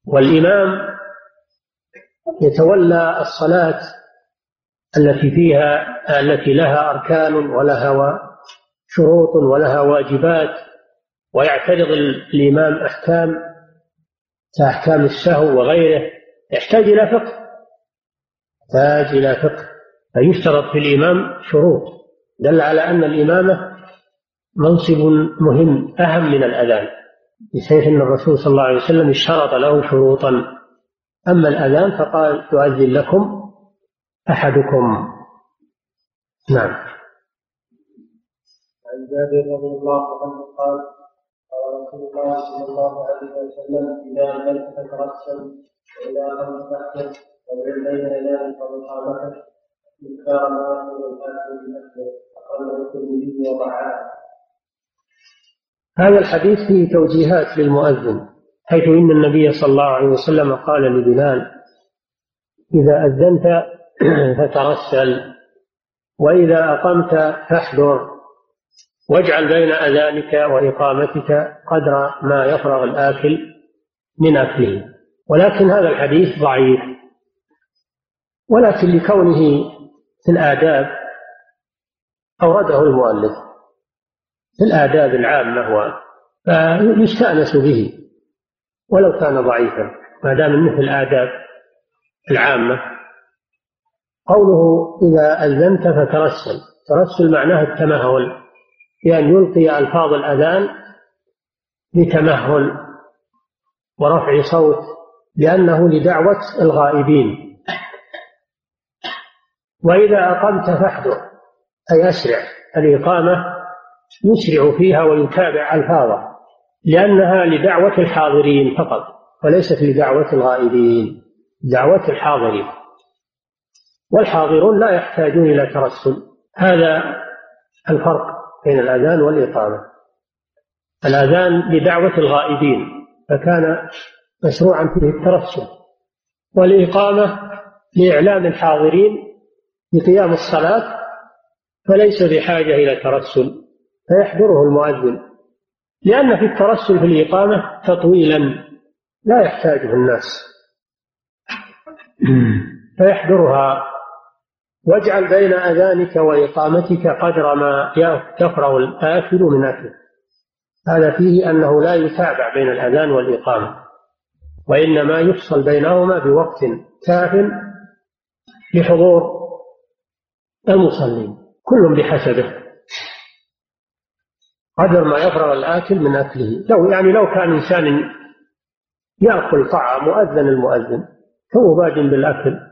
[SPEAKER 2] والإمام يتولى الصلاة التي فيها التي لها أركان ولها شروط ولها واجبات ويعترض الإمام أحكام كأحكام السهو وغيره يحتاج إلى فقه يحتاج إلى فقه. فيشترط في الإمام شروط دل على أن الإمامة منصب مهم أهم من الأذان. بحيث أن الرسول صلى الله عليه وسلم اشترط له شروطا. أما الأذان فقال يؤذن لكم أحدكم. نعم.
[SPEAKER 1] عن جابر رضي الله عنه قال قال رسول الله صلى الله عليه وسلم إذا أذنت فترسل وإذا أقمت فاحتر ومن بين ذلك ومقامته مقدار ما يقول الحاكم بنفسه أقله الترمذي وضعاه
[SPEAKER 2] هذا الحديث فيه توجيهات للمؤذن حيث إن النبي صلى الله عليه وسلم قال لبلال إذا أذنت فترسل. وإذا أقمت فاحذر واجعل بين أذانك وإقامتك قدر ما يفرغ الآكل من أكله. ولكن هذا الحديث ضعيف. ولكن لكونه في الآداب أورده المؤلف. في الآداب العامة فيستأنس به. ولو كان ضعيفا ما دام في الآداب العامة. قوله إذا أذنت فترسل. ترسل معناه التمهل بأن يلقي ألفاظ الأذان بتمهل ورفع صوت لأنه لدعوة الغائبين. وإذا أقمت فاحذر أي أسرع الإقامة يسرع فيها ويتابع ألفاظها لأنها لدعوة الحاضرين فقط وليست لدعوة الغائبين دعوة الحاضرين. والحاضرون لا يحتاجون إلى ترسل. هذا الفرق بين الأذان والإقامة. الأذان لدعوة الغائبين فكان مشروعا فيه الترسل. والإقامة لإعلام الحاضرين بقيام الصلاة فليس بحاجة إلى ترسل فيحضره المؤذن. لأن في الترسل في الإقامة تطويلا لا يحتاجه الناس. فيحضرها واجعل بين أذانك وإقامتك قدر ما يفرغ الآكل من أكله هذا فيه أنه لا يتابع بين الأذان والإقامة وإنما يفصل بينهما بوقت كاف لحضور المصلين كل بحسبه. قدر ما يفرغ الآكل من أكله. لو يعني لو كان إنسان يأكل طعام مؤذن المؤذن تو باد بالأكل.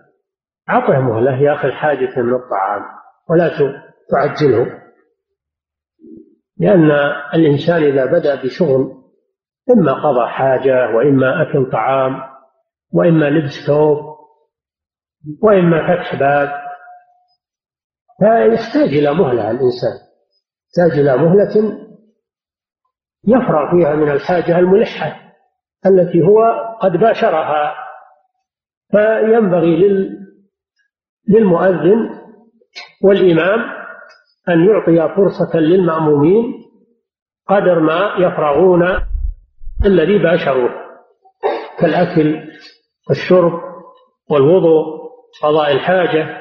[SPEAKER 2] أعطه مهلة يأخذ حاجة من الطعام ولا تعجله. لأن الإنسان إذا بدأ بشغل إما قضى حاجة وإما أكل طعام وإما لبس ثوب وإما فتح باب فيحتاج إلى مهلة الإنسان. يحتاج إلى مهلة يفرغ فيها من الحاجة الملحة التي هو قد باشرها. فينبغي للمؤذن والإمام أن يعطي فرصة للمأمومين قدر ما يفرغون الذي باشروه كالأكل والشرب والوضوء قضاء الحاجة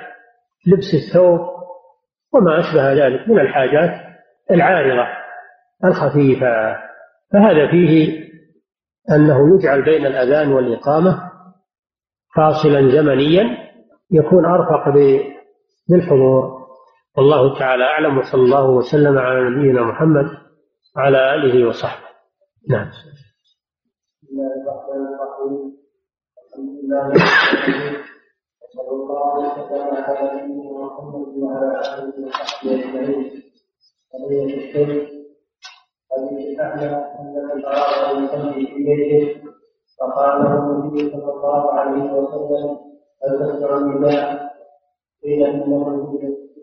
[SPEAKER 2] لبس الثوب وما أشبه ذلك من الحاجات العارضة الخفيفة. فهذا فيه أنه يجعل بين الأذان والإقامة فاصلا زمنيا يكون أرفق بالحضور. والله تعالى أعلم وصلى الله وسلم على نبينا محمد وعلى آله وصحبه. نعم. بسم الله الرحمن الرحيم الحمد لله صلى الله وسلم على نبينا محمد وعلى اله وصحبه اجمعين قضيه الشرك الاعلى ان من اراد ان يصلي في بيته فقال له النبي صلى الله عليه وسلم تسمع النداء قيل انه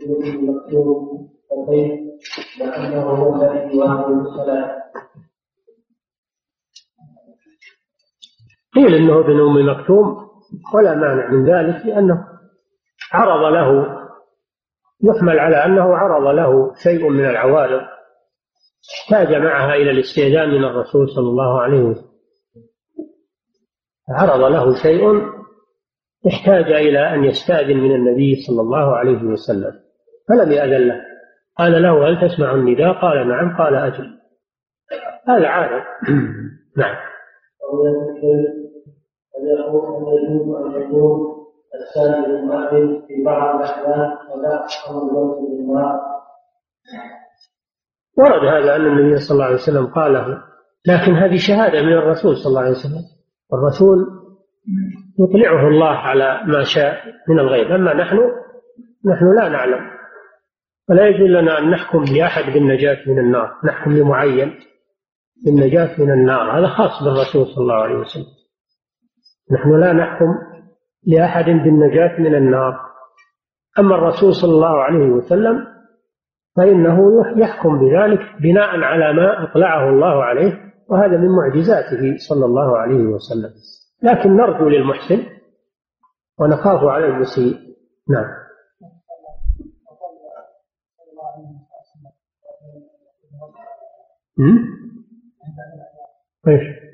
[SPEAKER 2] يريد مكتوب فكيف لأنه هو الذي يواجه الصلاة؟ قيل إنه ابن ام مكتوم ولا مانع من ذلك لأنه عرض له يحمل على أنه عرض له شيء من العوارض احتاج معها إلى الاستئذان من الرسول صلى الله عليه وسلم. عرض له شيء احتاج إلى أن يستأذن من النبي صلى الله عليه وسلم فلم يأذن له. قال له هل تسمع النداء؟ قال نعم. قال أجل. هذا عارض. نعم. أن أن يجوز أن يكون في بعض الأحيان ولا الوقت ورد هذا أن النبي صلى الله عليه وسلم قاله لكن هذه شهادة من الرسول صلى الله عليه وسلم. الرسول يطلعه الله على ما شاء من الغيب. أما نحن نحن لا نعلم. فلا يجوز لنا أن نحكم لأحد بالنجاة من النار. نحكم لمعين بالنجاة من النار. هذا خاص بالرسول صلى الله عليه وسلم. نحن لا نحكم لأحد بالنجاة من النار. أما الرسول صلى الله عليه وسلم فإنه يحكم بذلك بناء على ما أطلعه الله عليه وهذا من معجزاته صلى الله عليه وسلم. لكن نرجو للمحسن ونخاف على المسيء. نعم. إيش؟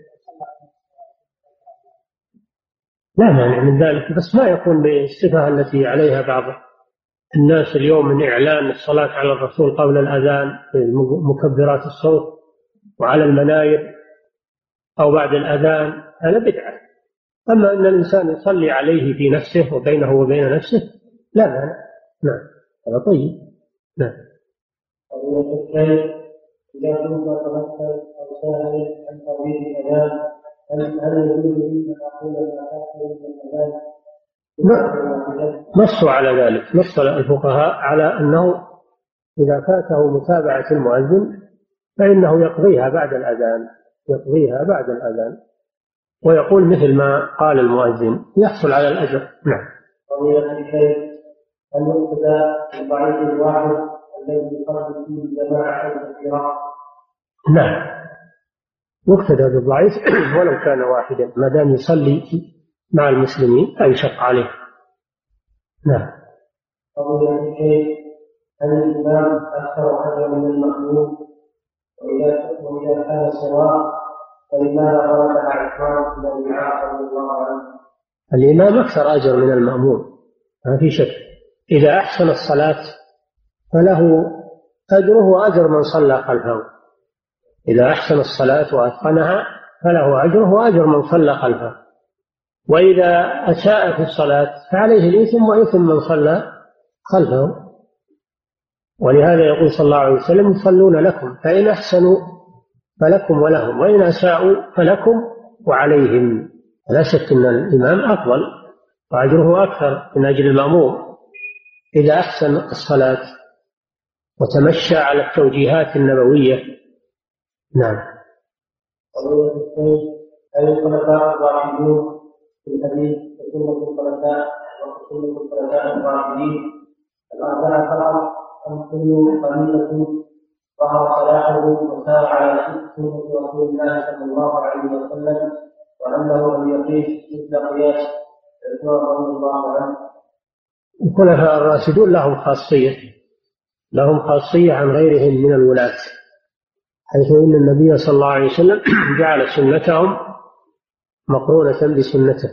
[SPEAKER 2] لا مانع من ذلك بس ما يكون بالصفة التي عليها بعض الناس اليوم من إعلان الصلاة على الرسول قبل الأذان بمكبرات الصوت وعلى المناير أو بعد الأذان هذا بدعة. أما أن الإنسان يصلي عليه في نفسه وبينه وبين نفسه لا مانع. نعم. هذا طيب. نعم؟ نصوا على ذلك. نص الفقهاء على أنه إذا فاته متابعة المؤذن فإنه يقضيها بعد الأذان يقضيها بعد الأذان. ويقول مثل ما قال المؤذن يحصل على الأجر. نعم.
[SPEAKER 1] فضيلة الشيخ أن يقتدى بالضعيف الواحد الذي يصلي فيه الجماعة كثيرة
[SPEAKER 2] نعم. يقتدى بالضعيف ولو كان واحدا ما دام يصلي مع المسلمين لا يشق عليه. نعم.
[SPEAKER 1] فضيلة الشيخ هل الإمام أكثر أجرا من المأموم وإذا وإذا كان سواء
[SPEAKER 2] الإمام أكثر أجر من المأموم ما في شك. إذا أحسن الصلاة فله أجره وأجر من صلى خلفه. إذا أحسن الصلاة وأتقنها فله أجره وأجر من صلى خلفه. وإذا أساء في الصلاة فعليه الإثم وإثم من صلى خلفه. ولهذا يقول صلى الله عليه وسلم يصلون لكم فإن أحسنوا فلكم ولهم وإن أساءوا فلكم وعليهم. لا شك أن الإمام أفضل وأجره أكثر من أجل المأموم. إذا أحسن الصلاة وتمشى على التوجيهات النبوية. نعم.
[SPEAKER 1] هل الخلفاء في الحديث الخلفاء الأربعة أم كل ظهر صلاحه وسار على سنة رسول الله صلى الله عليه وسلم وأنه لم يقيس مثل قياس عثمان رضي الله عنه.
[SPEAKER 2] الخلفاء الراشدون لهم خاصية لهم خاصية عن غيرهم من الولاة حيث إن النبي صلى الله عليه وسلم جعل سنتهم مقرونة بسنته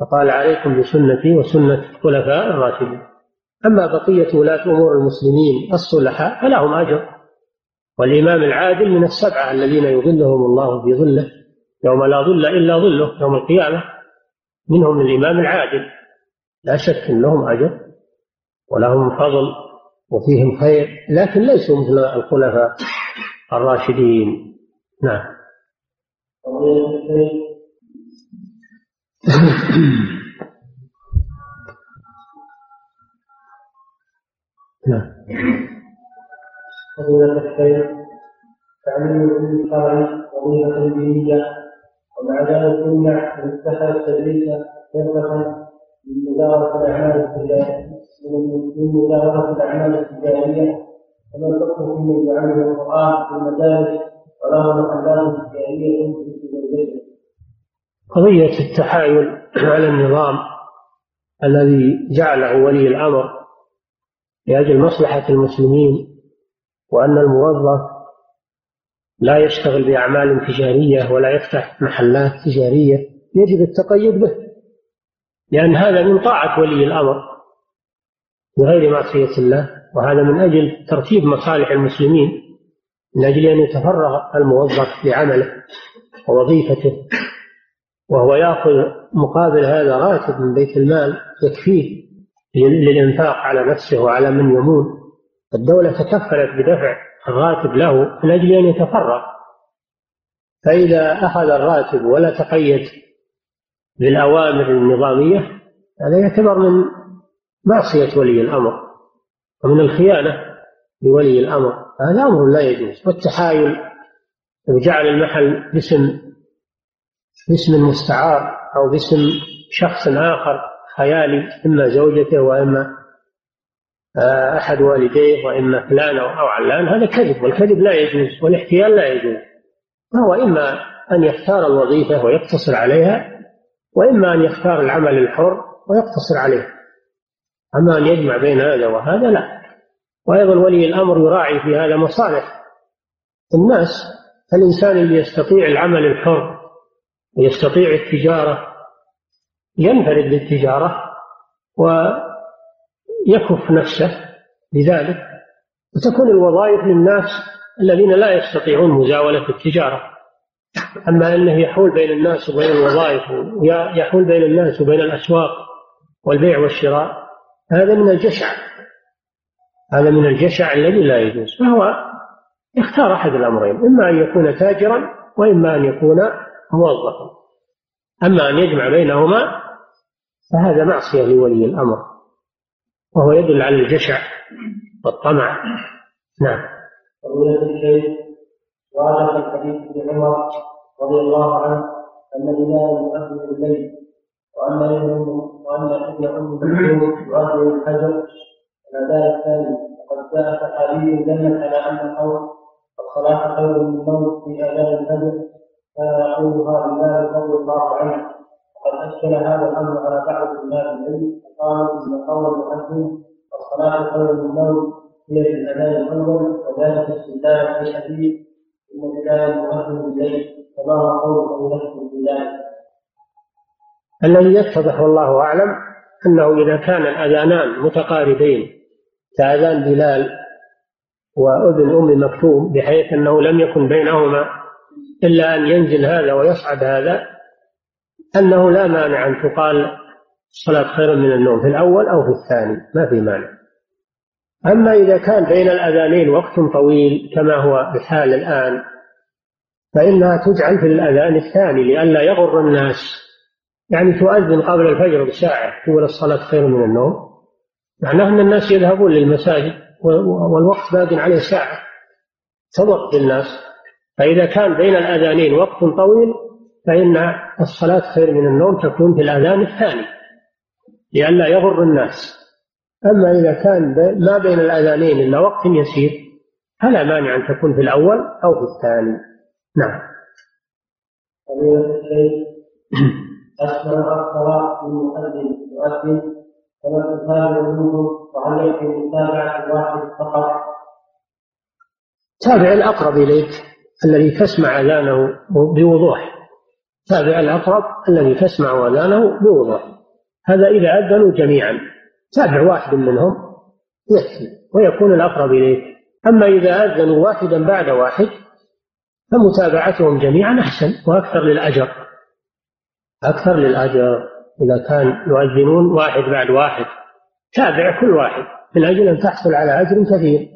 [SPEAKER 2] فقال عليكم بسنتي وسنة الخلفاء الراشدين. أما بقية ولاة أمور المسلمين الصلحاء فلهم أجر. والإمام العادل من السبعة الذين يظلهم الله في ظله يوم لا ظل إلا ظله يوم القيامة منهم الإمام العادل. لا شك أن لهم أجر ولهم فضل وفيهم خير لكن ليسوا مثل الخلفاء الراشدين. نعم. نعم.
[SPEAKER 1] فضيلة الشيخ تعليم العلم الشرعي وظيفة دينية ومع ذلك يمنع من اتخذ التدريس فرقة من مدارة الأعمال التجارية. من مدارة الأعمال التجارية كما الحكم فيمن يعلم القرآن في المدارس وله محلات تجارية في
[SPEAKER 2] قضية التحايل على النظام الذي جعله ولي الأمر لأجل مصلحة المسلمين وأن الموظف لا يشتغل بأعمال تجارية ولا يفتح محلات تجارية يجب التقيد به لأن هذا من طاعة ولي الأمر بغير معصية الله وهذا من أجل ترتيب مصالح المسلمين من أجل أن يتفرغ الموظف لعمله ووظيفته وهو يأخذ مقابل هذا راتب من بيت المال يكفيه للإنفاق على نفسه وعلى من يمون. الدولة تكفلت بدفع الراتب له من أجل أن يتفرغ. فإذا أخذ الراتب ولا تقيد بالأوامر النظامية هذا يعتبر من معصية ولي الأمر ومن الخيانة لولي الأمر. هذا أمر لا يجوز. والتحايل وجعل المحل باسم باسم مستعار أو باسم شخص آخر خيالي إما زوجته وإما أحد والديه وإما فلان أو علان هذا كذب والكذب لا يجوز والاحتيال لا يجوز. فهو إما أن يختار الوظيفة ويقتصر عليها وإما أن يختار العمل الحر ويقتصر عليه. أما أن يجمع بين هذا وهذا لا. وأيضا ولي الأمر يراعي في هذا مصالح. الناس الإنسان اللي يستطيع العمل الحر ويستطيع التجارة ينفرد بالتجارة ويكف نفسه بذلك وتكون الوظائف للناس الذين لا يستطيعون مزاولة التجارة. أما أنه يحول بين الناس وبين الوظائف ويحول بين الناس وبين الأسواق والبيع والشراء هذا من الجشع. هذا من الجشع الذي لا يجوز فهو يختار أحد الأمرين إما أن يكون تاجرا وإما أن يكون موظفا. أما أن يجمع بينهما فهذا معصية لولي الأمر. وهو يدل على الجشع والطمع. نعم.
[SPEAKER 1] فضيلة الشيخ ورد في حديث ابن عمر رضي الله عنه أن الإمام يؤذن الليل وأن وأن ابن أم مكتوم يؤذن الفجر الأداء الثاني وقد جاء صحابي دلت على أن القول الصلاة خير من الموت في أداء الفجر كان يقولها بلال رضي الله عنه. وقد أشكل هذا الأمر على بعض الناس العلم. فقالوا إن قول المؤذن الصلاة خير من الموت هي في الأذان الأول وذلك استدلال في حديث إن بلال المؤذن بالليل فما هو قول أو في ذلك
[SPEAKER 2] الذي يتضح والله أعلم أنه إذا كان الأذانان متقاربين كأذان بلال وأذن أم مكتوم بحيث أنه لم يكن بينهما إلا أن ينزل هذا ويصعد هذا أنه لا مانع أن تقال الصلاة خير من النوم في الأول أو في الثاني ما في مانع. أما إذا كان بين الأذانين وقت طويل كما هو الحال الآن فإنها تجعل في الأذان الثاني لئلا يغر الناس. يعني تؤذن قبل الفجر بساعة تقول الصلاة خير من النوم. معناه أن الناس يذهبون للمساجد والوقت باق عليه ساعة. تضغط بالناس فإذا كان بين الأذانين وقت طويل فإن الصلاة خير من النوم تكون في الأذان الثاني لئلا يغر الناس. أما إذا كان ما بين الأذانين إلا وقت يسير فلا مانع أن تكون في الأول أو في الثاني. نعم.
[SPEAKER 1] أسمع الصلاة المؤذن يؤذن فما تتابع منه متابعة واحد فقط؟
[SPEAKER 2] تابع الأقرب إليك الذي تسمع أذانه بوضوح. تابع الأقرب الذي تسمع أذانه بوضوح. هذا إذا أذنوا جميعا تابع واحد منهم يكفي ويكون الأقرب إليك أما إذا أذنوا واحدا بعد واحد فمتابعتهم جميعا أحسن وأكثر للأجر. أكثر للأجر. إذا كان يؤذنون واحد بعد واحد تابع كل واحد من أجل أن تحصل على أجر كثير.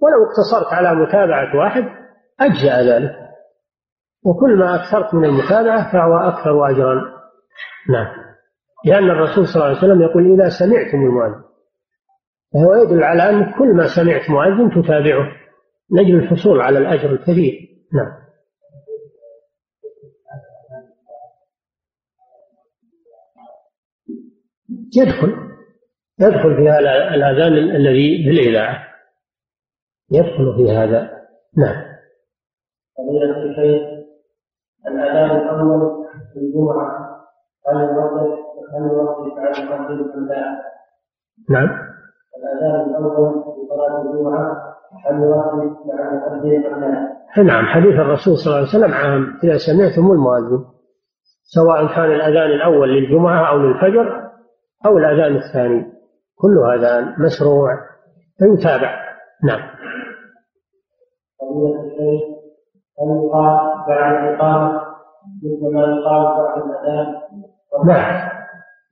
[SPEAKER 2] ولو اقتصرت على متابعة واحد أجزأ ذلك. وكل ما أكثرت من المتابعة فهو أكثر أجرا. نعم. لأن الرسول صلى الله عليه وسلم يقول إذا سمعتم المؤذن فهو يدل على أن كل ما سمعت مؤذن تتابعه. نجل الحصول على الأجر الكبير. نعم. يدخل. يدخل في الأذان الذي بالإذاعة. يدخل في هذا. نعم.
[SPEAKER 1] الأذان الأول في الجمعة هل يوقف هل يوقف على المؤذن أم لا؟
[SPEAKER 2] نعم
[SPEAKER 1] الأذان الأول في صلاة الجمعة هل يوقف مع المؤذن أم لا؟
[SPEAKER 2] نعم حديث الرسول صلى الله عليه وسلم عام إذا سمعتم المؤذن سواء كان الأذان الأول للجمعة أو للفجر أو الأذان الثاني كل أذان مشروع فيتابع نعم
[SPEAKER 1] هل يقال بعد الإقامة مثل ما يقال بعد الأذان
[SPEAKER 2] نعم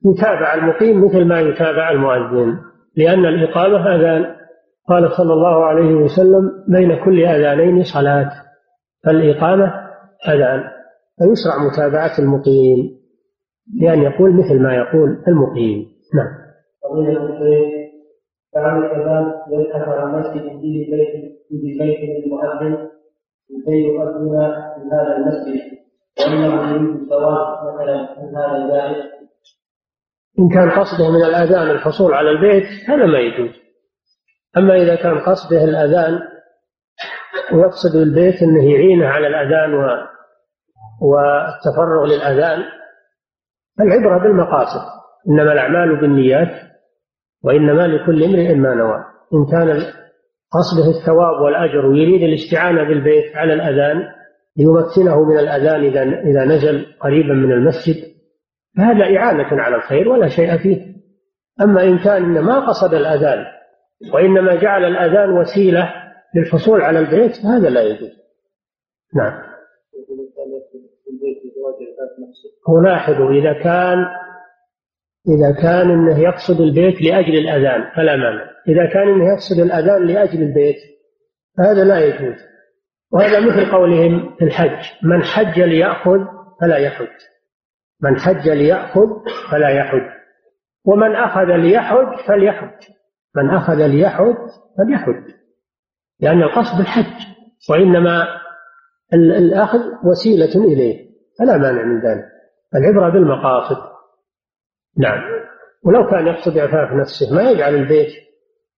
[SPEAKER 2] يتابع المقيم مثل ما يتابع المؤذن لأن الإقامة أذان. قال صلى الله عليه وسلم بين كل أذانين صلاة فالإقامة أذان. فيشرع متابعة المقيم لأن يقول مثل ما يقول المقيم. نعم.
[SPEAKER 1] فضيلة الشيخ فعل الإمام يبحث عن مسجد فيه بيت فيه بيت للمؤذن لكي يؤذن في هذا المسجد. وانه يريد الزواج مثلا من هذا الجائز
[SPEAKER 2] إن كان قصده من الأذان الحصول على البيت هذا ما يجوز. أما إذا كان قصده الأذان ويقصد البيت أنه يعينه على الأذان و... والتفرغ للأذان. العبرة بالمقاصد. إنما الأعمال بالنيات وإنما لكل امرئ ما نوى. إن كان قصده الثواب والأجر ويريد الاستعانة بالبيت على الأذان ليمكنه من الأذان إذا إذا نزل قريبا من المسجد. فهذا إعانة على الخير ولا شيء فيه. أما إن كان ما قصد الأذان وإنما جعل الأذان وسيلة للحصول على البيت فهذا لا يجوز. نعم. ولاحظوا إذا كان إذا كان أنه يقصد البيت لأجل الأذان فلا مانع. إذا كان أنه يقصد الأذان لأجل البيت فهذا لا يجوز. وهذا مثل قولهم في الحج من حج ليأخذ فلا يحج. من حج ليأخذ فلا يحج. ومن أخذ ليحج فليحج. من أخذ ليحج فليحج. لأن القصد الحج وإنما الأخذ وسيلة إليه فلا مانع من ذلك. العبرة بالمقاصد. نعم. ولو كان يقصد إعفاف نفسه ما يجعل البيت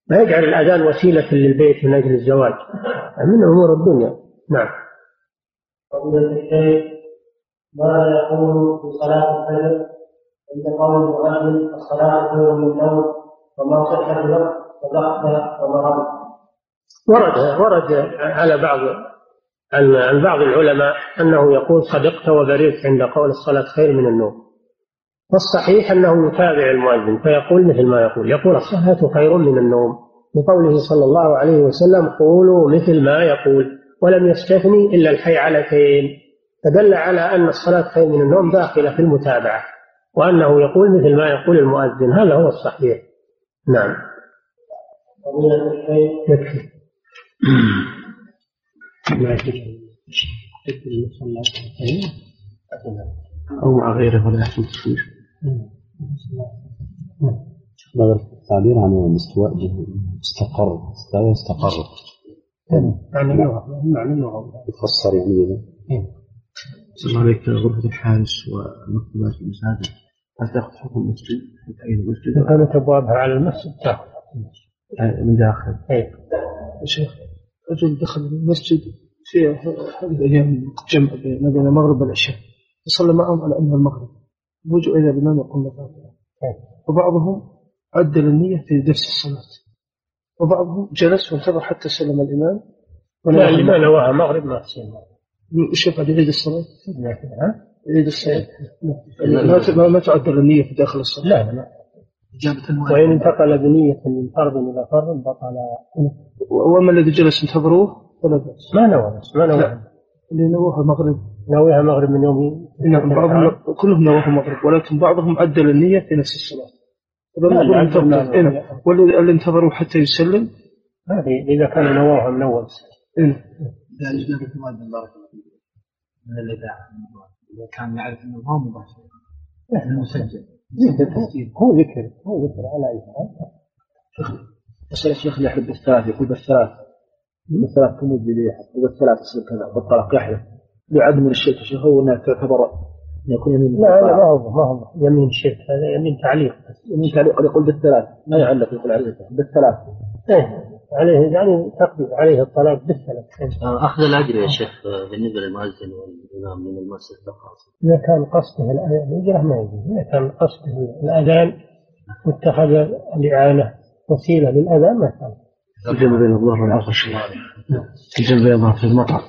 [SPEAKER 2] ما يجعل الأذان وسيلة للبيت من أجل الزواج. من أمور الدنيا. نعم.
[SPEAKER 1] فضيلة الشيخ ما يقول في صلاة الفجر؟ عند قول المؤذن الصلاة خير من النوم وما صح الوقت صدقت ومرضت
[SPEAKER 2] ورد ورد على بعض عن بعض العلماء أنه يقول صدقت وبررت عند قول الصلاة خير من النوم. والصحيح أنه يتابع المؤذن فيقول مثل ما يقول. يقول الصلاه خير من النوم. لقوله صلى الله عليه وسلم قولوا مثل ما يقول ولم يستثني إلا الحي علتين فدل على أن الصلاة خير من النوم داخلة في المتابعة وأنه يقول مثل ما يقول المؤذن. هذا هو الصحيح. نعم. يكفي
[SPEAKER 3] أو مع غيره ولا يحصل تشويش
[SPEAKER 4] التعبير عن الاستواء استقر استوى استقر
[SPEAKER 2] معنى اللغة معنى اللغة.
[SPEAKER 4] يفسر يعني
[SPEAKER 3] صلى الله عليك غرفة الحارس ومكتبات المساجد. هل تأخذ حكم المسجد؟ في تعيين المسجد؟
[SPEAKER 2] إذا كانت أبوابها على المسجد تأخذ.
[SPEAKER 3] من داخل.
[SPEAKER 2] أي
[SPEAKER 3] شيخ رجل دخل المسجد في هذه الأيام جمع بين المغرب والعشاء. فصلى معهم على انها المغرب. وجوا إلى الامام يقول الفاتحه وبعضهم عدل النيه في نفس الصلاة. وبعضهم جلس وانتظر حتى سلم الإمام.
[SPEAKER 2] لا اللي ما نواها مغرب ما تصير
[SPEAKER 3] إيش يفعل يعيد الصلاة؟ يعيد الصلاة. ما ما تعدل النيه في داخل الصلاة.
[SPEAKER 2] لا لا. وإن انتقل بنية من فرض إلى فرض بطل.
[SPEAKER 3] وأما الذي جلس انتظروه؟ فلا بأس
[SPEAKER 2] ما نوى ما نوى.
[SPEAKER 3] اللي نووها مغرب.
[SPEAKER 2] نويها مغرب من يوم
[SPEAKER 3] نعم. بعضهم كلهم نووها مغرب ولكن بعضهم عدل النية في نفس الصلاة. والذي انتظروا حتى يسلم؟
[SPEAKER 2] هذه إذا كان نووها من أول
[SPEAKER 3] يعني إجابة المؤذن بارك الله فيك. من الإذاعة إذا كان يعرف أنه ما مباشر. مسجل.
[SPEAKER 2] هو ذكر هو ذكر على أي حال.
[SPEAKER 3] يسأل الشيخ اللي يحب بالثلاث يقول بالثلاث. بالثلاث تموت بليحة وبالثلاث يصير كذا. بالطلاق يحلف لعدم من الشرك يا شيخ هو أنها تعتبر أن يكون يمين
[SPEAKER 2] لا لا ما هو ما هو يمين شرك هذا يمين تعليق
[SPEAKER 3] يمين تعليق يقول بالثلاث. ما يعلق يقول عليه بالثلاث.
[SPEAKER 2] إيه عليه يعني تقدير عليه الطلاق بالثلاث.
[SPEAKER 4] أخذ الأجر يا شيخ بالنسبة للمؤذن والإمام من المسجد فقط
[SPEAKER 2] إذا كان قصده الأجرة ما يجوز. إذا كان قصده الأذان واتخذ الإعانة وسيلة للأذان ما كان
[SPEAKER 3] الجمع بين الظهر والعصر الجمع بين الظهر في المطر.